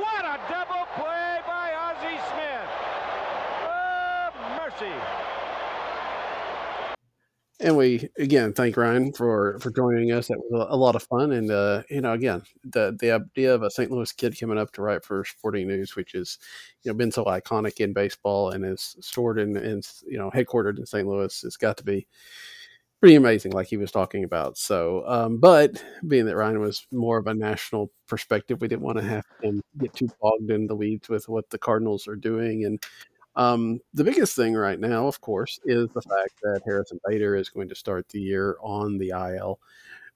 What a double play by Ozzie Smith. Oh, mercy. And we again thank Ryan for for joining us. That was a, lot of fun, and uh, you know, again, the the idea of a St. Louis kid coming up to write for Sporting News, which is you know been so iconic in baseball and is stored in, in you know headquartered in St. Louis, it's got to be pretty amazing, like he was talking about. So, um, but being that Ryan was more of a national perspective, we didn't want to have him get too bogged in the weeds with what the Cardinals are doing and um, the biggest thing right now, of course, is the fact that Harrison Bader is going to start the year on the IL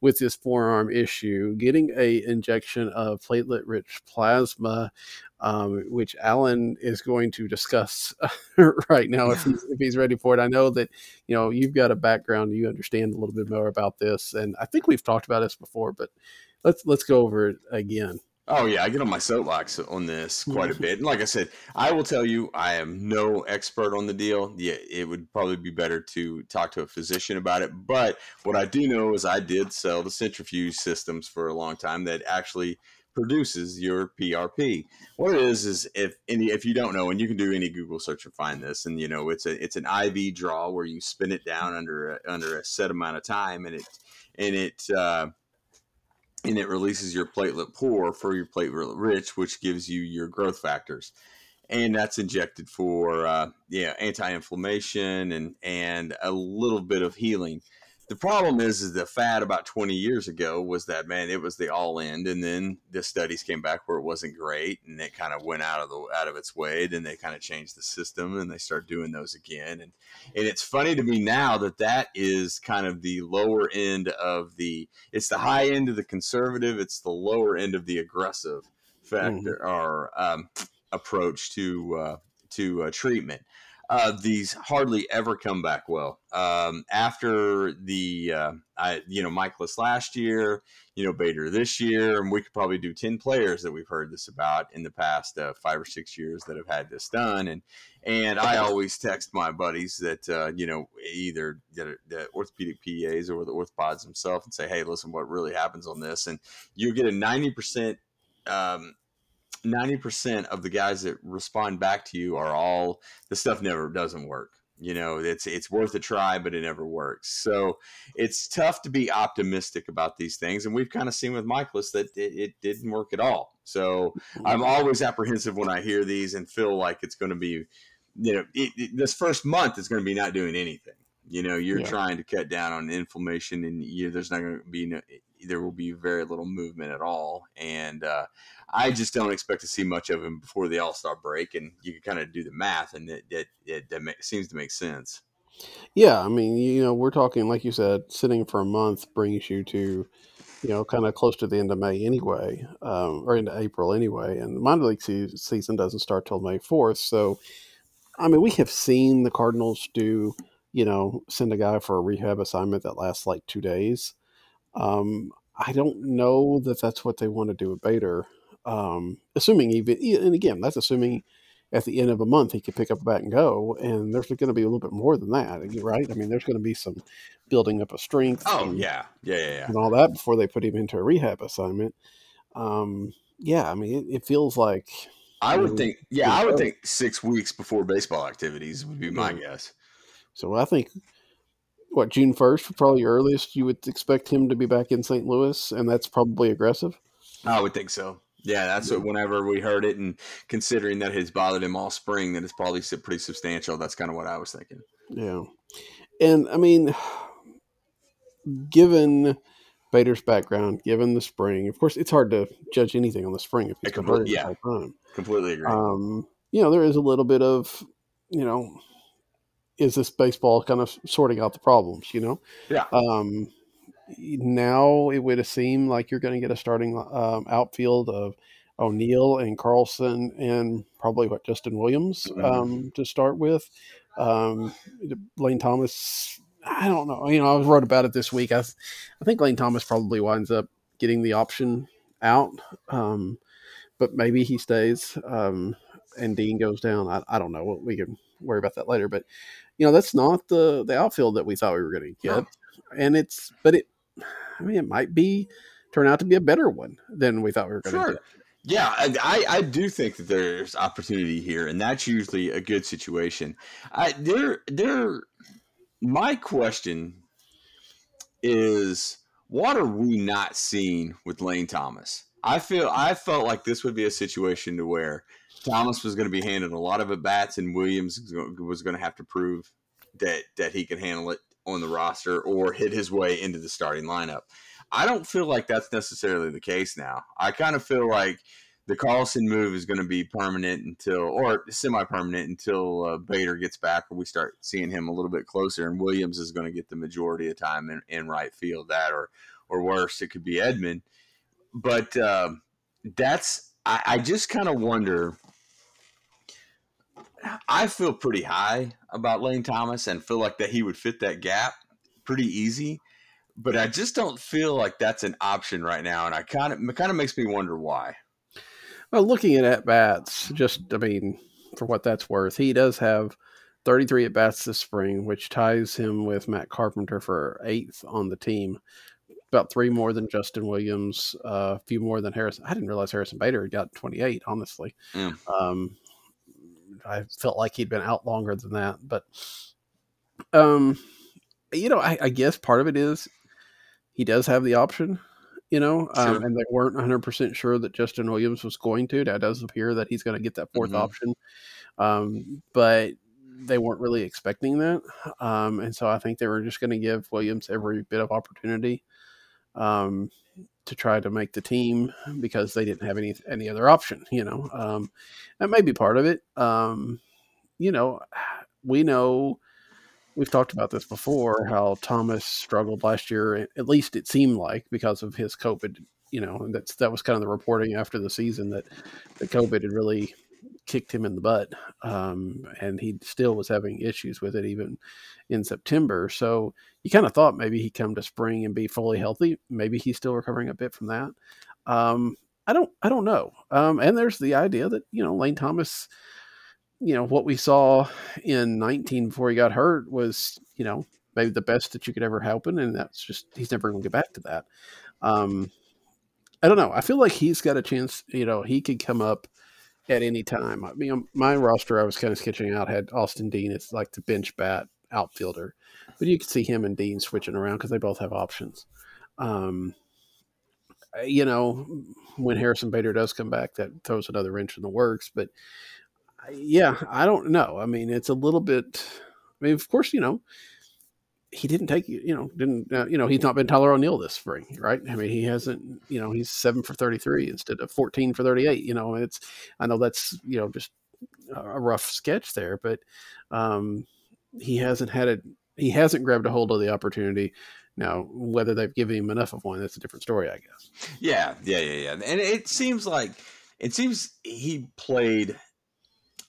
with his forearm issue, getting a injection of platelet-rich plasma, um, which Alan is going to discuss (laughs) right now if he's, if he's ready for it. I know that you know you've got a background, you understand a little bit more about this, and I think we've talked about this before, but let's let's go over it again. Oh yeah, I get on my soapbox on this quite a bit. And like I said, I will tell you, I am no expert on the deal. Yeah, it would probably be better to talk to a physician about it. But what I do know is I did sell the centrifuge systems for a long time that actually produces your PRP. What it is is if any if you don't know, and you can do any Google search and find this, and you know it's a it's an IV draw where you spin it down under a, under a set amount of time, and it and it. Uh, and it releases your platelet poor for your platelet rich, which gives you your growth factors, and that's injected for uh, yeah anti-inflammation and and a little bit of healing. The problem is, is the fad about 20 years ago was that man, it was the all in, and then the studies came back where it wasn't great, and it kind of went out of the out of its way. Then they kind of changed the system, and they start doing those again. And and it's funny to me now that that is kind of the lower end of the. It's the high end of the conservative. It's the lower end of the aggressive factor or um, approach to uh, to uh, treatment uh, these hardly ever come back well. Um, after the, uh, I, you know, Mikolas last year, you know, Bader this year, and we could probably do 10 players that we've heard this about in the past uh, five or six years that have had this done. And, and I always text my buddies that, uh, you know, either the, the orthopedic PAs or the orthopods themselves and say, hey, listen, what really happens on this? And you get a 90%, um, 90% of the guys that respond back to you are all the stuff never doesn't work. You know it's it's worth a try but it never works. So it's tough to be optimistic about these things and we've kind of seen with Mikolas that it, it didn't work at all. So i'm mm-hmm. always apprehensive when i hear these and feel like it's going to be you know it, it- this first month is going to be not doing anything. You know you're Yeah. trying to cut down on inflammation and you, there's not going to be no, there will be very little movement at all and uh, I just don't expect to see much of him before the All Star break, and you can kind of do the math, and it seems to make sense. Yeah, I mean, you know, we're talking like you said, sitting for a month brings you to, you know, kind of close to the end of May anyway, um, or into April anyway, and the minor league se- season doesn't start till May fourth. So, I mean, we have seen the Cardinals do, you know, send a guy for a rehab assignment that lasts like two days. Um, I don't know that that's what they want to do with Bader. Um, assuming even, and again, that's assuming at the end of a month he could pick up a bat and go. And there's going to be a little bit more than that, right? I mean, there's going to be some building up of strength. Oh and, yeah, yeah, yeah, yeah. and all that before they put him into a rehab assignment. Um, yeah, I mean, it, it feels like I would think, yeah, I would think six weeks before baseball activities would be my Yeah. guess. so. I think what June first, probably earliest you would expect him to be back in St. Louis, and that's probably aggressive. I would think so. Yeah, that's what. Whenever we heard it, and considering that it's bothered him all spring, that it's probably pretty substantial. That's kind of what I was thinking. Yeah. And I mean, given Bader's background, given the spring, of course, it's hard to judge anything on the spring if he's been completely- the yeah. whole time. Completely agree. Um, you know, there is a little bit of, you know, is this baseball kind of sorting out the problems? You know, Yeah. Um, now it would seem like you're going to get a starting um, outfield of O'Neill and Carlson and probably what Justin Williams Mhm. um, to start with. Um, Lane Thomas, I don't know. You know, I wrote about it this week. I, I think Lane Thomas probably winds up getting the option out, um, but maybe he stays um, and Dean goes down. I, I don't know. We can worry about that later. But you know, that's not the the outfield that we thought we were going to get, No. and it's but it. I mean, it might be turn out to be a better one than we thought we were going to Sure. get. Yeah, I, I I do think that there's opportunity here, and that's usually a good situation. I there there. My question is, what are we not seeing with Lane Thomas? I feel I felt like this would be a situation to where Thomas was going to be handling a lot of at bats, and Williams was going to have to prove that that he could handle it on the roster or hit his way into the starting lineup. I don't feel like that's necessarily the case now. I kind of feel like the Carlson move is going to be permanent until, or semi-permanent until uh, Bader gets back, or we start seeing him a little bit closer, and Williams is going to get the majority of time in, in right field. That, or or worse, it could be Edman. But uh, that's I just kind of wonder. I feel pretty high about Lane Thomas and feel like that he would fit that gap pretty easy but I just don't feel like that's an option right now, and I kind of kind of makes me wonder why. Well, looking at at bats, just I mean, for what that's worth, he does have 33 at bats this spring, which ties him with Matt Carpenter for eighth on the team. About three more than Justin Williams, uh, a few more than Harrison. I didn't realize Harrison Bader had got 28. Honestly, Yeah. um, I felt like he'd been out longer than that, but um, you know, I, I guess part of it is he does have the option, you know, um, and they weren't 100% sure that Justin Williams was going to. That does appear that he's going to get that 4th Mhm. option. Um, but they weren't really expecting that. Um, and so I think they were just going to give Williams every bit of opportunity um, to try to make the team because they didn't have any any other option, you know. Um, that may be part of it. Um, you know, we know we've talked about this before how Thomas struggled last year. At least it seemed like because of his COVID. You know, that's that was kind of the reporting after the season that the COVID had really kicked him in the butt, um, and he still was having issues with it even in September. So you kind of thought maybe he'd come to spring and be fully healthy. Maybe he's still recovering a bit from that. Um, I don't, I don't know. Um, and there's the idea that you know Lane Thomas you know what we saw in 19 before he got hurt was you know maybe the best that you could ever happen and that's just he's never going to get back to that um i don't know i feel like he's got a chance you know he could come up at any time i mean my roster i was kind of sketching out had austin dean as like the bench bat outfielder but you could see him and dean switching around because they both have options um you know when harrison bader does come back that throws another wrench in the works but yeah, I don't know. I mean, it's a little bit. I mean, of course, you know, he didn't take you you know didn't uh, you know he's not been Tyler O'Neill this spring, right? I mean, he hasn't. You know, he's seven for thirty three instead of fourteen for thirty eight. You know, it's I know that's you know just a rough sketch there, but um, he hasn't had it. He hasn't grabbed a hold of the opportunity. Now, whether they've given him enough of one, that's a different story, I guess. Yeah, yeah, yeah, yeah. And it seems like it seems he played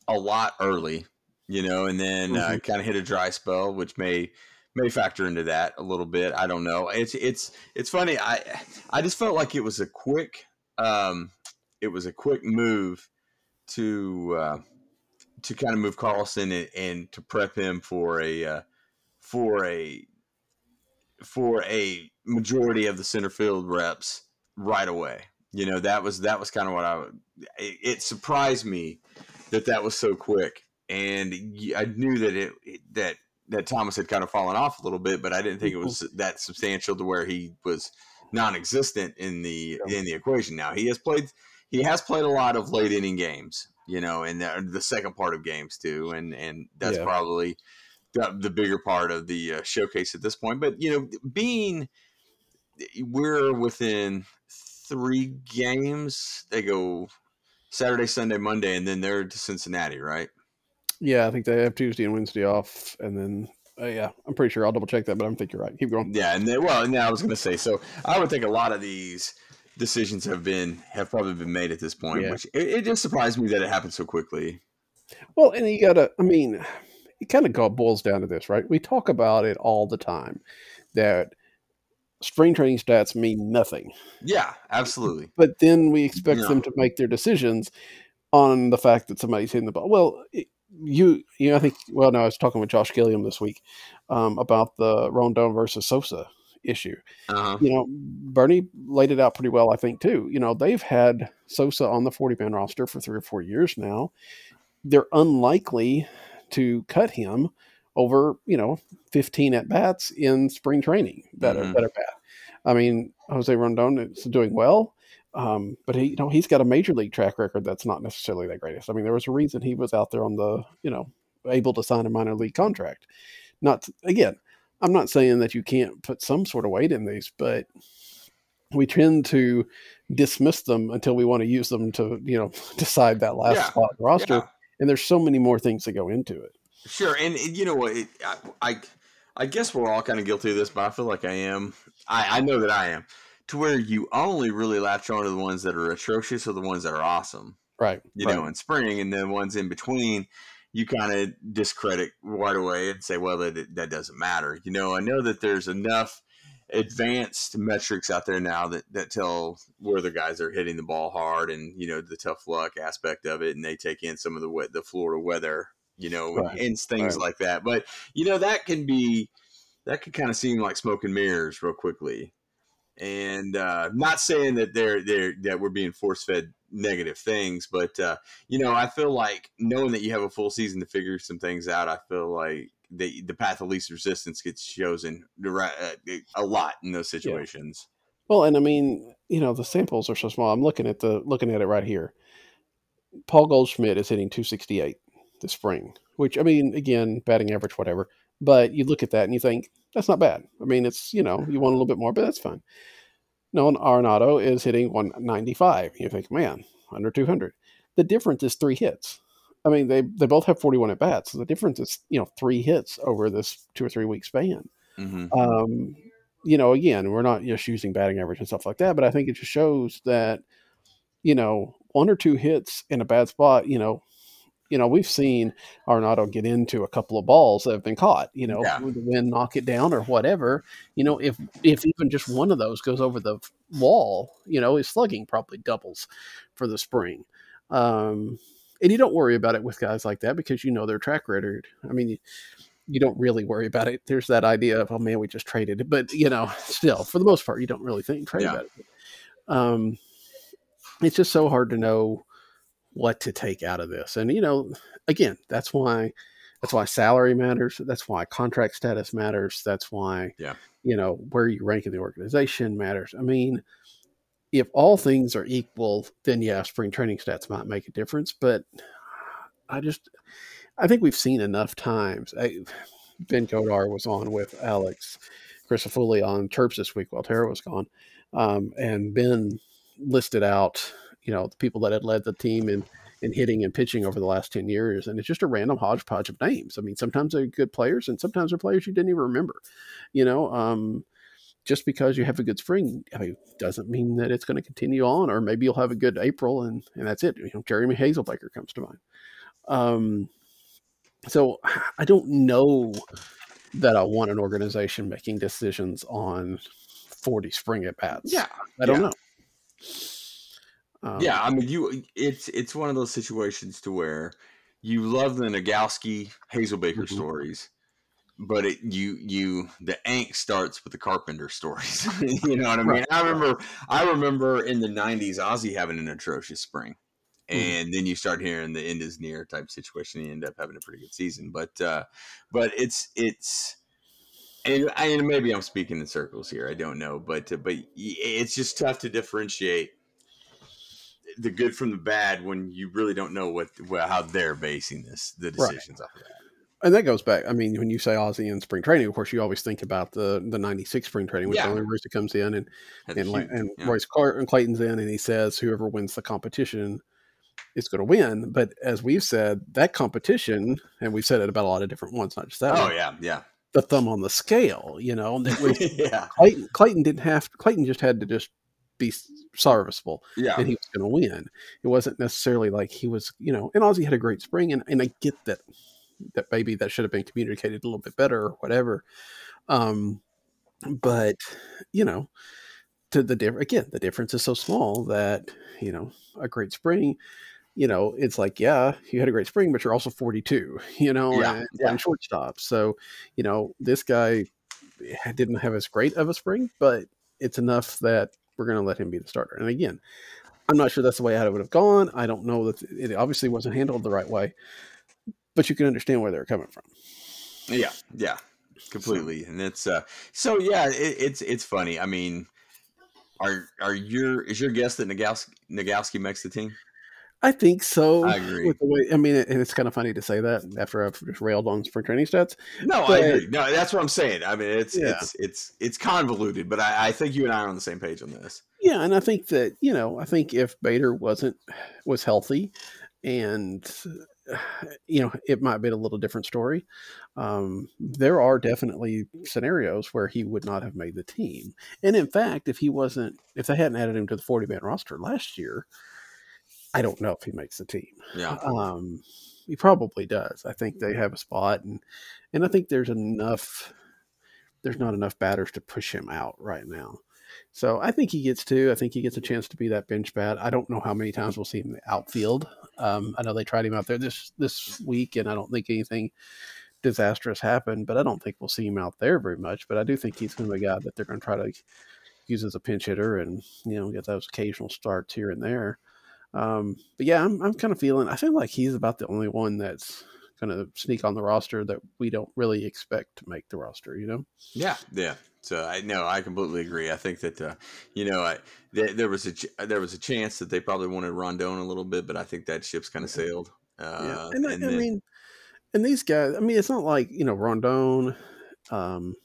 a lot early, you know, and then uh, kind of hit a dry spell, which may may factor into that a little bit. I don't know. It's it's it's funny. I I just felt like it was a quick um it was a quick move to uh, to kind of move Carlson and, and to prep him for a uh, for a for a majority of the center field reps right away. You know that was that was kind of what I. It, it surprised me that that was so quick, and I knew that it that that Thomas had kind of fallen off a little bit, but I didn't think it was that substantial to where he was non-existent in the in the equation. Now he has played he has played a lot of late inning games, you know, and the, the second part of games too, and and that's Yeah. probably the, the bigger part of the uh, showcase at this point. But you know, being we're within three games, they go Saturday, Sunday, Monday, and then they're to Cincinnati, right? Yeah, I think they have Tuesday and Wednesday off, and then uh, yeah, I'm pretty sure I'll double check that, but I think you're right. Keep going. Yeah, and then, well, and I was going to say, so I would think a lot of these decisions have been have probably been made at this point, Yeah. which it, it just surprised me that it happened so quickly. Well, and you gotta, I mean, it kind of boils down to this, right? We talk about it all the time that spring training stats mean nothing, Yeah, absolutely. but then we expect them to make their decisions on the fact that somebody's hitting the ball. Well, it, you, you know, I think, well, no, I was talking with Josh Gilliam this week um, about the Rondon versus Sosa issue. Uh-huh. You know, Bernie laid it out pretty well, I think, too. You know, they've had Sosa on the 40 man roster for three or four years now. They're unlikely to cut him over, you know, 15 at bats in spring training that, are, that are bad. I mean, Jose Rondon is doing well, um, but he, you know, he's got a major league track record that's not necessarily the greatest. I mean, there was a reason he was out there on the, you know, able to sign a minor league contract. Not again, I'm not saying that you can't put some sort of weight in these, but we tend to dismiss them until we want to use them to, you know, (laughs) decide that last Yeah. spot roster. Yeah. And there's so many more things that go into it. Sure, and, you know what? It, I, I I guess we're all kind of guilty of this, but I feel like I am. I, I know that I am. To where you only really latch on to the ones that are atrocious or the ones that are awesome. Right. You right. know, in spring, and then ones in between, you kind of discredit right away and say, "Well, that that doesn't matter." You know, I know that there's enough advanced metrics out there now that that tell where the guys are hitting the ball hard and you know the tough luck aspect of it and they take in some of the we- the Florida weather you know Right, and things right. like that but you know that can be that can kind of seem like smoke and mirrors real quickly and uh not saying that they're they're that we're being force fed negative things but uh you know i feel like knowing that you have a full season to figure some things out i feel like the the path of least resistance gets chosen uh, a lot in those situations Well, and I mean, you know, the samples are so small. I'm looking at the looking at it right here. Paul Goldschmidt is hitting 268 this spring, which I mean, again, batting average, whatever. But you look at that and you think that's not bad. I mean, it's you know, you want a little bit more, but that's fine. Nolan Arenado is hitting 195. You think, man, under 200. The difference is three hits. I mean, they they both have 41 at bats. So the difference is you know three hits over this two or three week span hmm um, you know, again, we're not just using batting average and stuff like that, but I think it just shows that, you know, one or two hits in a bad spot, you know, you know, we've seen Arenado get into a couple of balls that have been caught, you know, Yeah. wind knock it down or whatever. You know, if if even just one of those goes over the wall, you know, his slugging probably doubles for the spring. Um, and you don't worry about it with guys like that because you know their track record. I mean, you, you don't really worry about it. There's that idea of, oh man, we just traded it, but you know, still, for the most part, you don't really think trade Yeah. about it. Um, it's just so hard to know what to take out of this, and you know, again, that's why that's why salary matters. That's why contract status matters. That's why, Yeah. you know, where you rank in the organization matters. I mean, if all things are equal, then yeah, spring training stats might make a difference. But I just, I think we've seen enough times. I, ben Kodar was on with Alex Crisafulli on Terps this week while Tara was gone, um, and Ben listed out, you know, the people that had led the team in in hitting and pitching over the last 10 years and it's just a random hodgepodge of names. I mean sometimes they're good players and sometimes they're players you didn't even remember you know um, just because you have a good spring I mean, doesn't mean that it's going to continue on or maybe you'll have a good april and and that's it you know jeremy hazelbaker comes to mind. Um, so (sighs) i don't know that i want an organization making decisions on 40 spring at bats. Yeah i don't yeah. know um, yeah, I mean, you it's it's one of those situations to where you love the Nogowski Hazelbaker Mhm. stories, but it you you the angst starts with the Carpenter stories. (laughs) you know what I mean? Right, I remember I remember in the '90s Ozzie having an atrocious spring, Mhm. and then you start hearing the end is near type situation. And you end up having a pretty good season, but uh, but it's it's. And, and maybe I'm speaking in circles here. I don't know, but uh, but it's just tough to differentiate the good from the bad when you really don't know what well, how they're basing this the Right. decisions off of that. and that goes back. I mean, when you say Ozzie in spring training, of course, you always think about the the '96 spring training when Yeah. Tony Rooster comes in and and, huge- and yeah. Royce Clark and Clayton's in, and he says whoever wins the competition is going to win. But as we've said, that competition, and we've said it about a lot of different ones, not just that. Oh yeah, yeah, the thumb on the scale. You know, and it was, (laughs) yeah, Clayton, Clayton didn't have. Clayton just had to just be serviceable, yeah. and he was going to win. It wasn't necessarily like he was, you know. And Ozzie had a great spring, and and I get that that maybe that should have been communicated a little bit better or whatever. Um, but you know, to the different again, the difference is so small that you know a great spring. You know, it's like, yeah, you had a great spring, but you're also 42, you know, Yeah, and yeah. playing shortstop. So, you know, this guy didn't have as great of a spring, but it's enough that we're going to let him be the starter. And again, I'm not sure that's the way I would have gone. I don't know that it obviously wasn't handled the right way, but you can understand where they're coming from. Yeah, yeah, completely. And it's uh so yeah, it, it's it's funny. I mean, are are your is your guess that Nogowski, Nogowski makes the team? I think so. I agree. With the way, I mean, and it's kind of funny to say that after I've just railed on spring training stats. No, I agree. No, that's what I'm saying. I mean, it's Yeah. it's it's it's convoluted, but I, I think you and I are on the same page on this. Yeah, and I think that you know, I think if Bader wasn't was healthy, and you know, it might be a little different story. Um, there are definitely scenarios where he would not have made the team, and in fact, if he wasn't, if they hadn't added him to the forty man roster last year, I don't know if he makes the team. Yeah, Um, he probably does. I think they have a spot, and and I think there's enough. There's not enough batters to push him out right now. So I think he gets to. I think he gets a chance to be that bench bat. I don't know how many times we'll see him in the outfield. Um, I know they tried him out there this this week, and I don't think anything disastrous happened. But I don't think we'll see him out there very much. But I do think he's going to be a guy that they're going to try to use as a pinch hitter, and you know get those occasional starts here and there. Um, but yeah, I'm I'm kind of feeling. I feel like he's about the only one that's going to sneak on the roster that we don't really expect to make the roster. You know? yeah, yeah. So I no, I completely agree. I think that uh, you know, I there, there was a ch- there was a chance that they probably wanted Rondon a little bit, but I think that ship's kind of sailed. Uh, yeah, and, I, and I then- mean, and these guys. I mean, it's not like you know Rondon, um,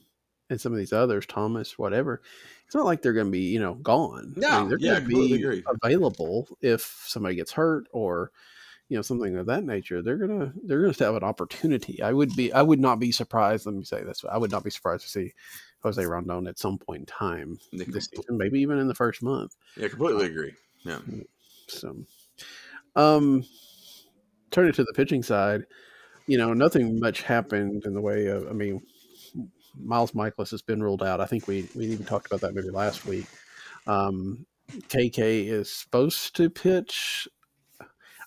and some of these others, Thomas, whatever. It's not like they're going to be you know gone. I mean, they're yeah, going to be agree. available if somebody gets hurt or you know something of that nature. They're gonna they're gonna have an opportunity. I would be I would not be surprised. Let me say this: I would not be surprised to see Jose Rondon at some point in time this season, maybe even in the first month. yeah, completely agree. Yeah, So, um, turning to the pitching side, you know, nothing much happened in the way of. I mean, Miles Mikolas has been ruled out. I think we we even talked about that maybe last week. Um, KK is supposed to pitch.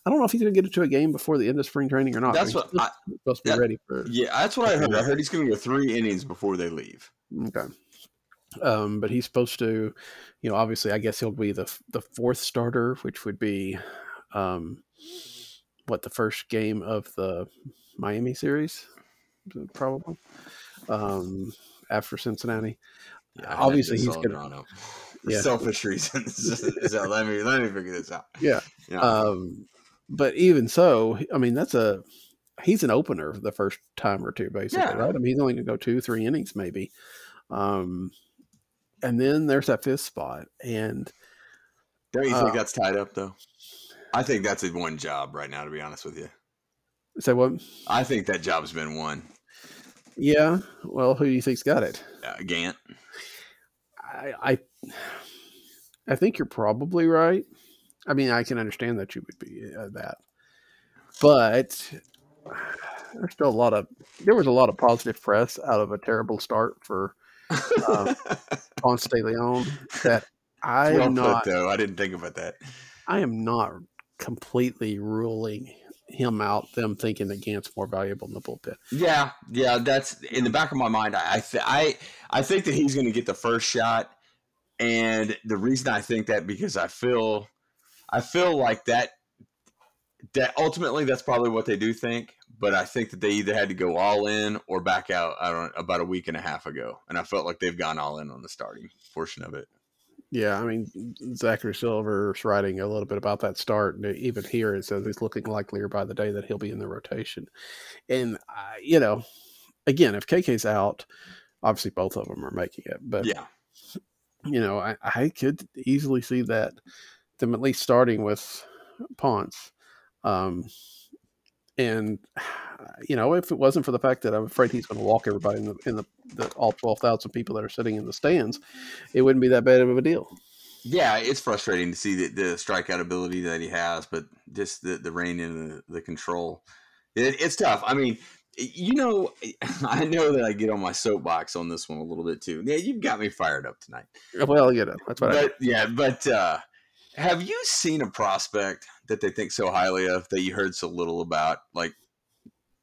I don't know if he's going to get into a game before the end of spring training or not. That's what I- supposed to be that- ready for. yeah, that's what I heard. I heard he's going to go three innings before they leave. Okay. Um, but he's supposed to, you know, obviously, I guess he'll be the the fourth starter, which would be, um, what the first game of the Miami series, probably, um, after Cincinnati. Yeah, Obviously, he's up. (laughs) For Yeah. selfish reasons. (laughs) so (laughs) let me let me figure this out. Yeah. Yeah. Um, but even so, I mean, that's a he's an opener the first time or two, basically, Yeah. right? I mean, he's only going to go two, three innings, maybe. Um, and then there's that fifth spot, and Don't you uh, think that's tied up though? I think that's a one job right now. To be honest with you, so what? I think that job's been won. Yeah. Well, who do you think's got it? Uh, Gant. I, I, I think you're probably right. I mean, I can understand that you would be uh, that, but there's still a lot of there was a lot of positive press out of a terrible start for Um, (laughs) Ponce de Leon that I well am put, not. though. I didn't think about that. I am not completely ruling him out. Them thinking that Gant's more valuable in the bullpen. Yeah, yeah. That's in the back of my mind. I I th- I, I think that he's going to get the first shot, and the reason I think that because I feel, I feel like that. That ultimately, that's probably what they do think. But I think that they either had to go all in or back out. I don't about a week and a half ago, and I felt like they've gone all in on the starting portion of it. Yeah, I mean Zachary Silver's writing a little bit about that start, and even here it says he's looking likelier by the day that he'll be in the rotation. And uh, you know, again, if KK's out, obviously both of them are making it. But Yeah, you know, I, I could easily see that them at least starting with Ponce. Um, and (sighs) you know, if it wasn't for the fact that I'm afraid he's going to walk everybody in the in the, the all twelve thousand people that are sitting in the stands, it wouldn't be that bad of a deal. Yeah, it's frustrating to see the, the strikeout ability that he has, but just the the rein in the, the control. It, it's tough. I mean, you know, (laughs) I know that I get on my soapbox on this one a little bit too. Yeah, you've got me fired up tonight. Well, you know, that's what. But I, yeah, but uh, have you seen a prospect that they think so highly of that you heard so little about, like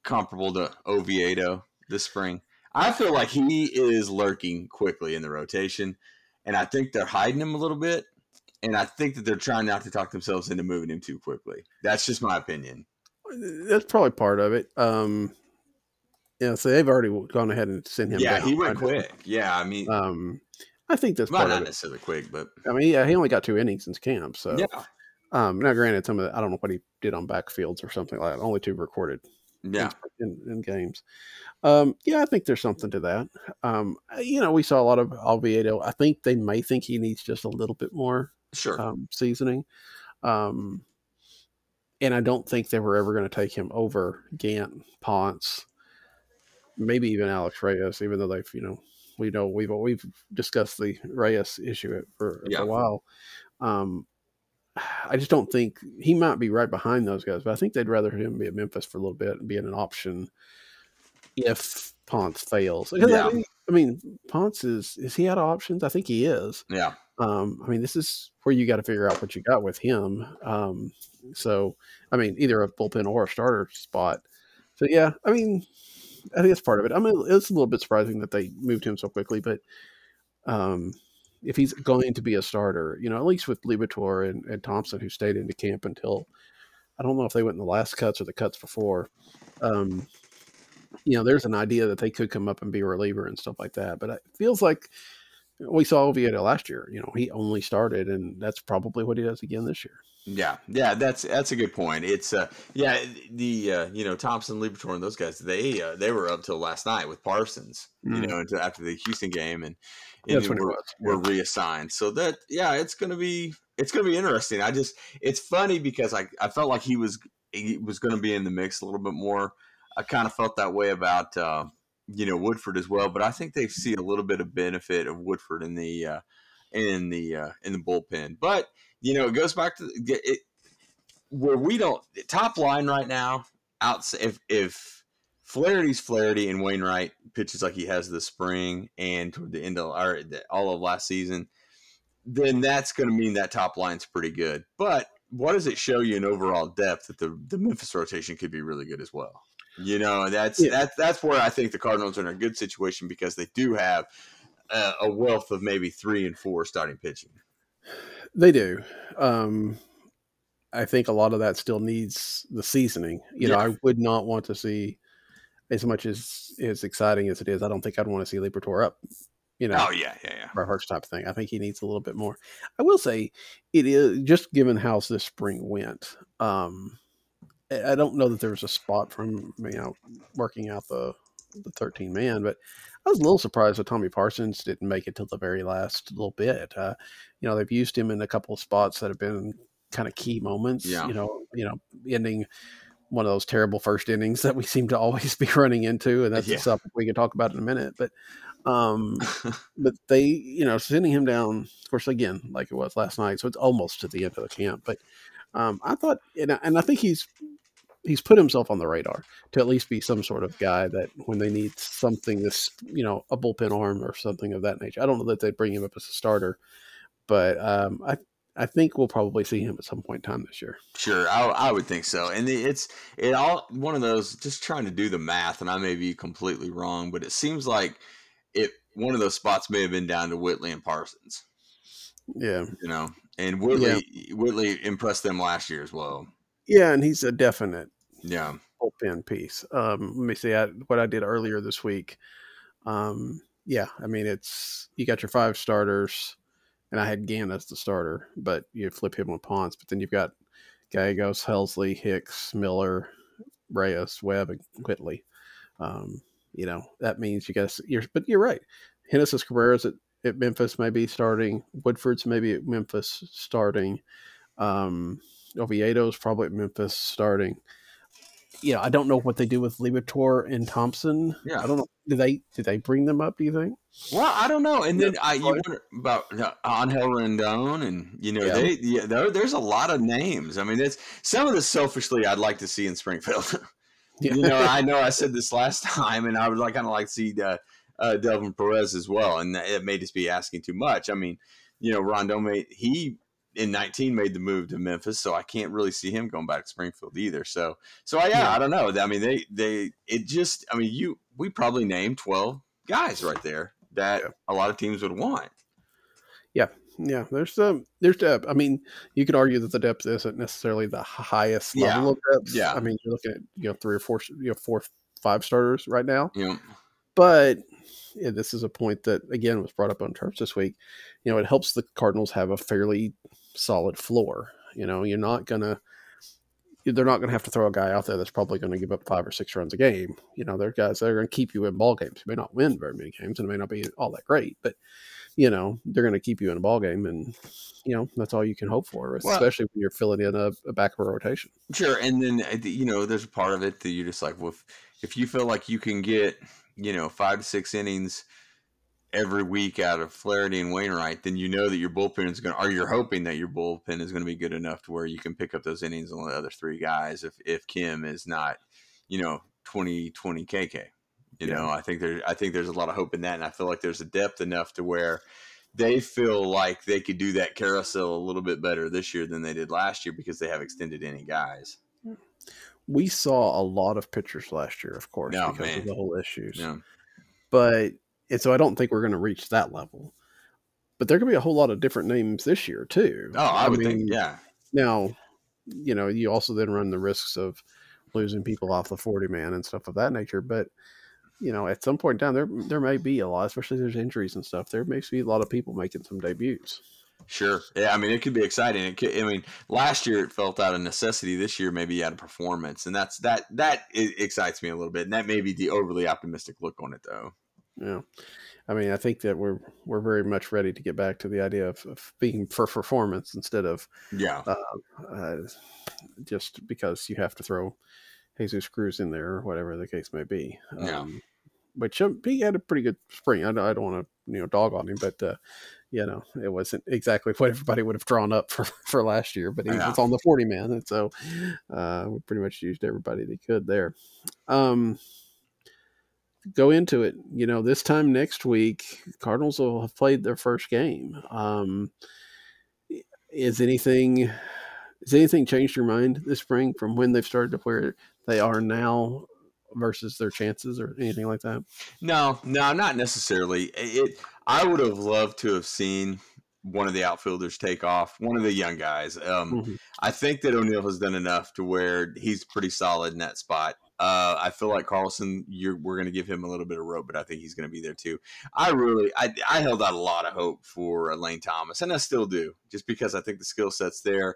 comparable to Oviedo this spring? I feel like he is lurking quickly in the rotation, and I think they're hiding him a little bit. And I think that they're trying not to talk themselves into moving him too quickly. That's just my opinion. that's probably part of it. Um, yeah, so they've already gone ahead and sent him. Yeah, down. he went quick. Yeah, I mean, Um, I think that's well, part not of it. necessarily quick, but I mean, yeah, he only got two innings since camp, so yeah, Um, now, granted, some of the, I don't know what he did on backfields or something like that. Only two recorded yeah, in, in games. Um, yeah, I think there's something to that. Um, you know, we saw a lot of Oviedo. I think they may think he needs just a little bit more sure. um, seasoning. Um, and I don't think they were ever going to take him over Gant, Ponce, maybe even Alex Reyes, even though they've, you know, we know we've we've discussed the Reyes issue for, Yeah. a while. Um, I just don't think he might be right behind those guys, but I think they'd rather him be at Memphis for a little bit and being an option if Ponce fails. Yeah. I, mean, I mean, Ponce is is he out of options? I think he is. yeah, Um, I mean, this is where you got to figure out what you got with him. Um, so, I mean, either a bullpen or a starter spot. So, yeah, I mean, I think that's part of it. I mean, it's a little bit surprising that they moved him so quickly, but um, if he's going to be a starter, you know, at least with Liberatore and, and Thompson, who stayed into camp until I don't know if they went in the last cuts or the cuts before. Um, you know, there's an idea that they could come up and be a reliever and stuff like that. But it feels like we saw Oviedo last year. You know, he only started, and that's probably what he does again this year. yeah, yeah. That's that's a good point. It's uh, yeah, the uh, you know Thompson, Liberatore, and those guys. They uh, they were up till last night with Parsons. You Mm. know, until after the Houston game, and, and were, was, were reassigned. So that yeah, it's gonna be it's gonna be interesting. I just it's funny because I I felt like he was he was gonna be in the mix a little bit more. I kind of felt that way about uh, you know Woodford as well, but I think they see a little bit of benefit of Woodford in the uh, in the uh, in the bullpen. But you know, it goes back to it where we don't top line right now. Out if if Flaherty's Flaherty and Wainwright pitches like he has this spring and toward the end of or the, all of last season, then that's going to mean that top line's pretty good. But what does it show you in overall depth that the the Memphis rotation could be really good as well? You know, that's Yeah. that's that's where I think the Cardinals are in a good situation because they do have a, a wealth of maybe three and four starting pitching. They do. Um, I think a lot of that still needs the seasoning. You know, I would not want to see as much as as exciting as it is. I don't think I'd want to see Liberatore up. You know, Oh yeah, yeah, yeah. first type thing. I think he needs a little bit more. I will say it is just given how this spring went. Um, I don't know that there was a spot from you know working out the the thirteen man, but I was a little surprised that Tommy Parsons didn't make it till the very last little bit. Uh, you know, they've used him in a couple of spots that have been kind of key moments. Yeah. You know, you know, ending one of those terrible first innings (laughs) that we seem to always be running into, and that's Yeah. stuff we can talk about in a minute. But um, (laughs) but they, you know, sending him down, of course, again, like it was last night, so it's almost to the end of the camp. But um, I thought, and I, and I think he's he's put himself on the radar to at least be some sort of guy that when they need something, this you know, a bullpen arm or something of that nature. I don't know that they'd bring him up as a starter, but um, I I think we'll probably see him at some point in time this year. Sure, I, I would think so. And it- it's it all one of those just trying to do the math, and I may be completely wrong, but it seems like it one of those spots may have been down to Whitley and Parsons. Yeah, You know, and Whitley Whitley impressed them last year as well. yeah, and he's a definite Yeah, bullpen piece. Um, let me see I, what I did earlier this week. Um, yeah, I mean it's you got your five starters, and I had Gant as the starter, but you flip him with Ponce, but then you've got Gallegos, Helsley, Hicks, Miller, Reyes, Webb, and Whitley. Um, you know that means you guys. You're, but you're right. Genesis Cabrera's at, at Memphis maybe starting. Woodford's maybe at Memphis starting. Um, Oviedo's probably at Memphis starting. You know, I don't know what they do with Liberatore and Thompson. Yeah. I don't know. Do they do they bring them up? Do you think? Well, I don't know. And then I you wonder about uh, Angel Rondon, and you know Yeah. they yeah, there, there's a lot of names. I mean, it's some of the selfishly I'd like to see in Springfield. (laughs) Yeah. you know, I (laughs) know I said this last (laughs) time, and I would like kind of like to see uh, uh, Delvin Perez as well, and it may just be asking too much. I mean, you know, Rondon made he in 19 made the move to Memphis, so I can't really see him going back to Springfield either. So, so I, yeah, Yeah. I don't know. I mean, they they it just I mean, you we probably named 12 guys right there that Yeah. a lot of teams would want. Yeah, Yeah, there's um, there's depth. I mean, you could argue that the depth isn't necessarily the highest Yeah. level of depth. Yeah. I mean, you're looking at you know three or four, you know, four, five starters right now. Yeah, But this is a point that again was brought up on terms this week. You know, it helps the Cardinals have a fairly solid floor. You know, you're not gonna. They're not going to have to throw a guy out there that's probably going to give up five or six runs a game. You know, they're guys that are going to keep you in ball games. You may not win very many games, and it may not be all that great, but you know they're going to keep you in a ball game, and you know that's all you can hope for, Well- especially when you're filling in a, a back of a rotation. Sure, and then uh, you know, there's a part of it that you're just like, well, if, if you feel like you can get, you know, five to six innings every week out of Flaherty and Wainwright, then you know that your bullpen is going, to or you're hoping that your bullpen is going to be good enough to where you can pick up those innings on the other three guys. If if Kim is not, you know, 20 20 KK, you Yeah. know, I think there, I think there's a lot of hope in that, and I feel like there's a depth enough to where. They feel like they could do that carousel a little bit better this year than they did last year because they have extended any guys. We saw a lot of pitchers last year, of course, Oh, because man. of the whole issues. Yeah. but and so I don't think we're going to reach that level. But there could be a whole lot of different names this year too. Oh, I, would mean, think, yeah. Now, you know, you also then run the risks of losing people off the forty man and stuff of that nature. But you know, at some point down there, there may be a lot, especially if there's injuries and stuff. There may be a lot of people making some debuts. Sure. Yeah, I mean, it could be exciting. It could, I mean, last year it felt out of necessity. This year, maybe out of performance, and that's that. That excites me a little bit, and that may be the overly optimistic look on it, though. Yeah. I mean, I think that we're we're very much ready to get back to the idea of, of being for performance instead of Yeah. uh, just because you have to throw Jesus Cruz in there or whatever the case may be. Yeah. Um, which um, he had a pretty good spring. I, don't- I don't want to you know dog on him, but uh, you know it wasn't exactly (laughs) what everybody would have drawn up for, for last year. But he Yeah. was on the forty man, and so uh, we pretty much used everybody they could there. Um, go into it. You know, this time next week, Cardinals will have played their first game. Um, is anything has anything changed your mind this spring from when they've started to where they are now versus their chances or anything like that? No, no, not necessarily. It. I would have loved to have seen one of the outfielders take off, one of the young guys. Um, Mhm. I think that O'Neill has done enough to where he's pretty solid in that spot. Uh, I feel like Carlson, you're, we're going to give him a little bit of rope, but I think he's going to be there too. I really, I, I held out a lot of hope for Lane Thomas, and I still do, just because I think the skill set's there.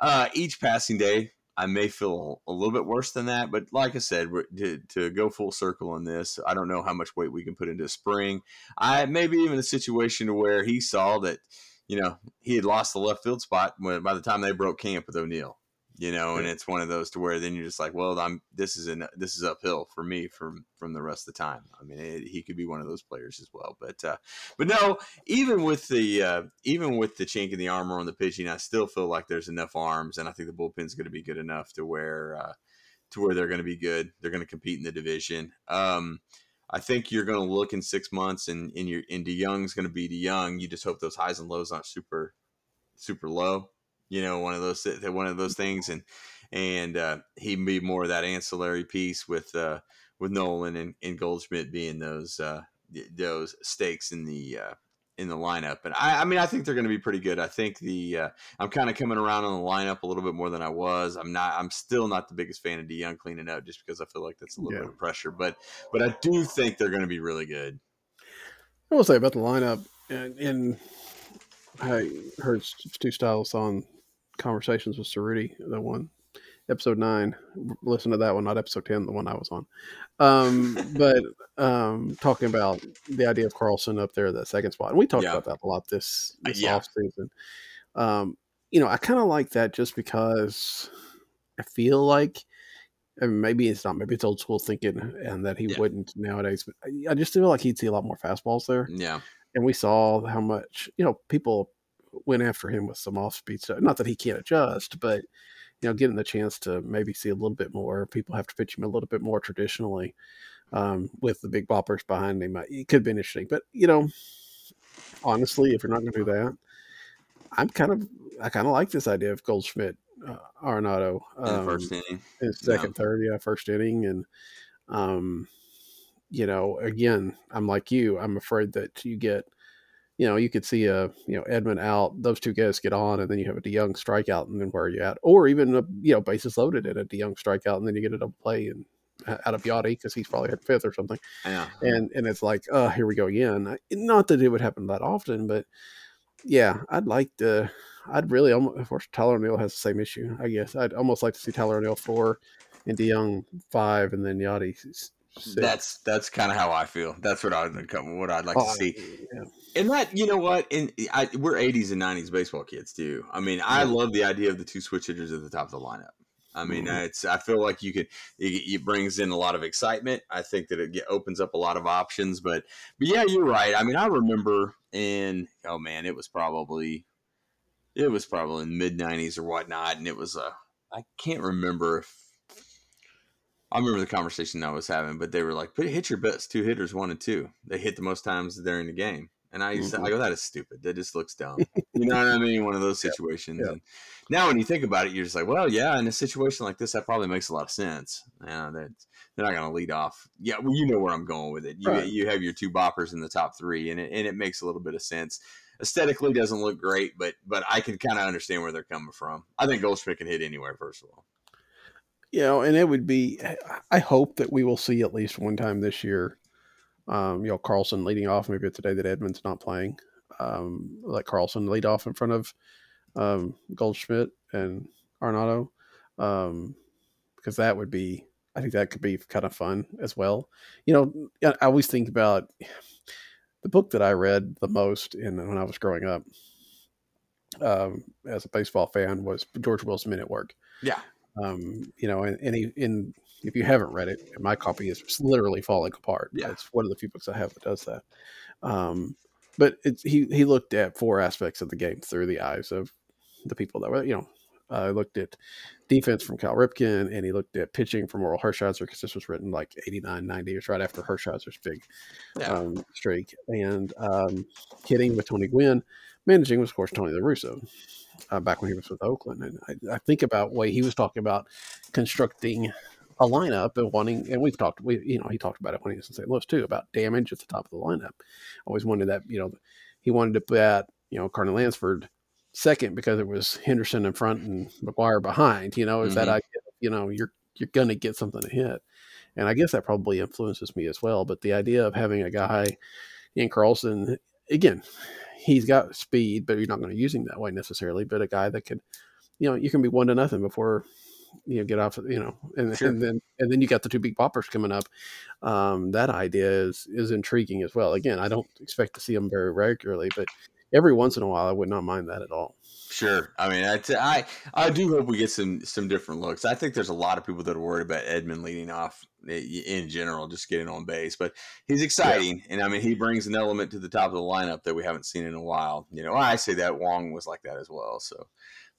Uh, each passing day, I may feel a little bit worse than that, but like I said, to, to go full circle on this, I don't know how much weight we can put into spring. I maybe even a situation where he saw that, you know, he had lost the left field spot when, by the time they broke camp with O'Neill you know, and it's one of those to where then you're just like, well, I'm this is an this is uphill for me from from the rest of the time. I mean, it, he could be one of those players as well, but uh, but no, even with the uh, even with the chink in the armor on the pitching, I still feel like there's enough arms, and I think the bullpen's going to be good enough to where uh, to where they're going to be good. They're going to compete in the division. Um, I think you're going to look in six months, and and your and DeJong's going to be DeJong. You just hope those highs and lows aren't super super low you know, one of those one of those things, and and uh, he'd be more of that ancillary piece with uh, with Nolan and, and Goldschmidt being those uh, those stakes in the uh, in the lineup. And I, I mean, I think they're going to be pretty good. I think the uh, I'm kind of coming around on the lineup a little bit more than I was. I'm not. I'm still not the biggest fan of DeJong cleaning up just because I feel like that's a little Yeah. bit of pressure. But but I do think they're going to be really good. I will say about the lineup, and, and I heard Stu Styles on Conversations with Cerruti, the one episode nine. Listen to that one, not episode ten, the one I was on. Um, (laughs) but um, talking about the idea of Carlson up there, that second spot, and we talked Yeah. about that a lot this this Yeah. off season. Um, you know, I kind of like that just because I feel like mean, maybe it's not, maybe it's old school thinking, and that he Yeah. wouldn't nowadays. But I just feel like he'd see a lot more fastballs there, Yeah, and we saw how much you know people went after him with some off speed stuff. Not that he can't adjust, but you know, getting the chance to maybe see a little bit more. People have to pitch him a little bit more traditionally um, with the big boppers behind him. It could be interesting, but you know, honestly, if you're not going to do that, I'm kind of I kind of like this idea of Goldschmidt, uh, Arenado in um, first inning. in second, third, yeah, first inning, and um, you know, again, I'm like you. I'm afraid that you get, you know, you could see a you know Edman out, those two guys get on, and then you have a DeJong strikeout, and then where are you at? Or even a you know bases loaded and a DeJong strikeout, and then you get a double play and uh, out of Yadi because he's probably at fifth or something Yeah, and and it's like, oh, here we go again. Not that it would happen that often, but yeah, I'd like to. I'd really, almo- of course, Tyler O'Neill has the same issue. I guess I'd almost like to see Tyler O'Neill four, and DeJong five, and then Yadi s- six. that's that's kind of how I feel. That's what I would what I'd like Oh, to see. yeah. And that, you know what? And I, we're 80s and 90s baseball kids too. I mean, I Yeah. love the idea of the two switch hitters at the top of the lineup. I mean, Mhm. it's. I feel like you could. It, it brings in a lot of excitement. I think that it opens up a lot of options. But, but yeah, you're right. I mean, I remember in oh man, it was probably, it was probably in mid 90s or whatnot, and it was a. I can't remember if. I remember the conversation I was having, but they were like, "Put hit your best two hitters, one and two. They hit the most times during the game." And I used to. I mm-hmm. go, "That is stupid. That just looks dumb." You know what I mean? One of those (laughs) Yeah, situations. yeah. And now, when you think about it, you're just like, "Well, yeah." In a situation like this, that probably makes a lot of sense. Yeah, that they're not going to lead off. Yeah, well, you know where I'm going with it. You Right. you have your two boppers in the top three, and it and it makes a little bit of sense. Aesthetically, doesn't look great, but but I can kind of understand where they're coming from. I think Goldschmidt can hit anywhere. First of all, you know, and it would be. I hope that we will see at least one time this year. Um, you know, Carlson leading off. Maybe it's the day that Edman's not playing. Um, let Carlson lead off in front of um, Goldschmidt and Arenado, um, because that would be. I think that could be kind of fun as well. You know, I always think about the book that I read the most in when I was growing up um, as a baseball fan was George Will's at Work yeah, um, you know, and, and he, in if you haven't read it, my copy is literally falling apart. Yeah. It's one of the few books I have that does that. Um, but it's, he he looked at four aspects of the game through the eyes of the people that were, you know, uh, looked at defense from Cal Ripken and he looked at pitching from Orel Hershiser because this was written like 89, 90 years right after Hershiser's big yeah, um, streak, and um, hitting with Tony Gwynn. Managing was, of course, Tony La Russa uh, back when he was with Oakland. And I, I think about way he was talking about constructing a lineup and wanting, and we've talked, we you know, he talked about it when he was in St. Louis too about damage at the top of the lineup. Always wanted that, you know, he wanted to put that, you know, Carney Lansford second because it was Henderson in front and McGwire behind. You know, is that Mhm. idea? You know, you're you're gonna get something to hit. And I guess that probably influences me as well. But the idea of having a guy in Carlson, again, he's got speed, but you're not going to use him that way necessarily. But a guy that could, you know, you can be one to nothing before you know get off, you know, and, Sure. and then and then you got the two big poppers coming up. Um, that idea is is intriguing as well. Again, I don't expect to see them very regularly, but every once in a while, I would not mind that at all. Sure. I mean, I, I I do hope we get some some different looks. I think there's a lot of people that are worried about Edman leading off in general, just getting on base. But he's exciting, and I mean, he brings an element to the top of the lineup that we haven't seen in a while. You know, I say that Wong was like that as well. So,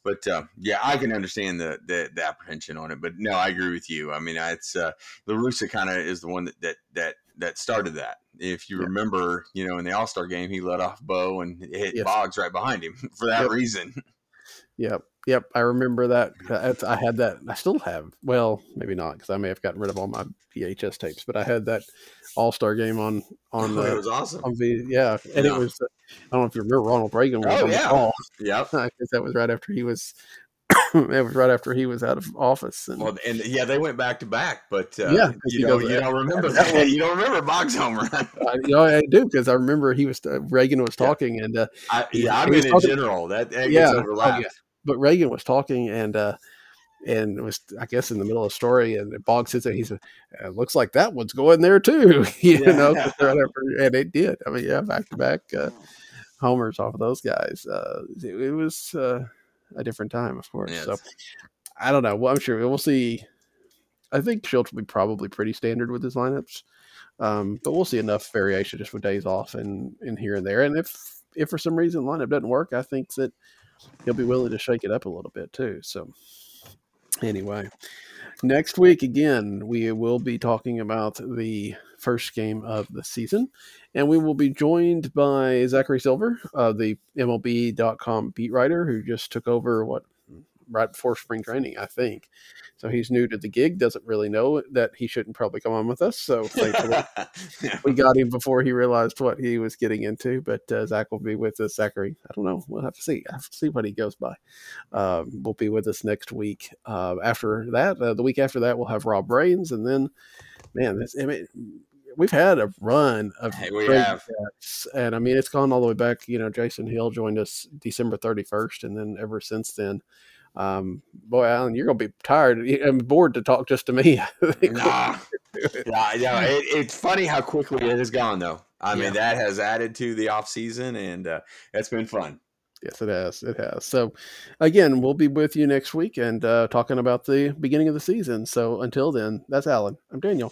but uh, yeah, I can understand the, the the apprehension on it. But no, I agree with you. I mean, it's uh, La Russa kind of is the one that that that that started that. If you Yeah. remember, you know, in the All Star game, he let off Bo and hit Yes. Boggs right behind him (laughs) for that Yep. reason. Yep. Yep. I remember that. I had that. I still have. Well, maybe not because I may have gotten rid of all my VHS tapes, but I had that All Star game on on Oh, it was awesome. on V. Yeah, and Yeah. it was. uh, I don't know if you remember Ronald Reagan was Oh, on the yeah. Yep. (laughs) because that was right after he was. (coughs) it was right after he was out of office, and Well, and yeah, they went back to back, but uh, Yeah, you know, you don't remember (laughs) that (laughs) one- You don't remember Boggs home run. (laughs) I, you know, I do because I remember he was uh, Reagan was Yeah. talking, and uh, I, yeah, I mean in talking- general that, that Yeah. gets Oh, yeah. but Reagan was talking, and uh, and it was I guess in the middle of the story, and Boggs sits there. He said, "Uh, "Looks like that one's going there too," you Yeah. know. 'cause right after- and it did. I mean, yeah, back to back uh, homers off of those guys. Uh, it, it was uh, a different time, of course. Yes. So I don't know. Well, I'm sure we'll see. I think Shildt will be probably pretty standard with his lineups, um, but we'll see enough variation just with days off and and here and there. And if if for some reason lineup doesn't work, I think that he'll be willing to shake it up a little bit too. So anyway, next week again we will be talking about the first game of the season, and we will be joined by Zachary Silver, uh, the MLB.com beat writer who just took over what right before spring training, I think. So he's new to the gig, doesn't really know that he shouldn't probably come on with us. So (laughs) thankfully, we got him before he realized what he was getting into. But uh, Zach will be with us. Zachary, I don't know. We'll have to see. I have to see what he goes by. Um, will be with us next week. Uh, after that, uh, the week after that, we'll have Rob Rains, and then, man, this, I mean, we've had a run of Hey, we great have. and I mean, it's gone all the way back. You know, Jason Hill joined us December thirty first, and then ever since then. Um, boy, Alan, you're gonna be tired. I'm bored to talk just to me. (laughs) Think. Nah. yeah, yeah. It, it's funny how quickly it has gone, though. I mean, that has added to the off season, and uh, it's been fun. Yes, it has. It has. So, again, we'll be with you next week and uh, talking about the beginning of the season. So, until then, that's Alan. I'm Daniel.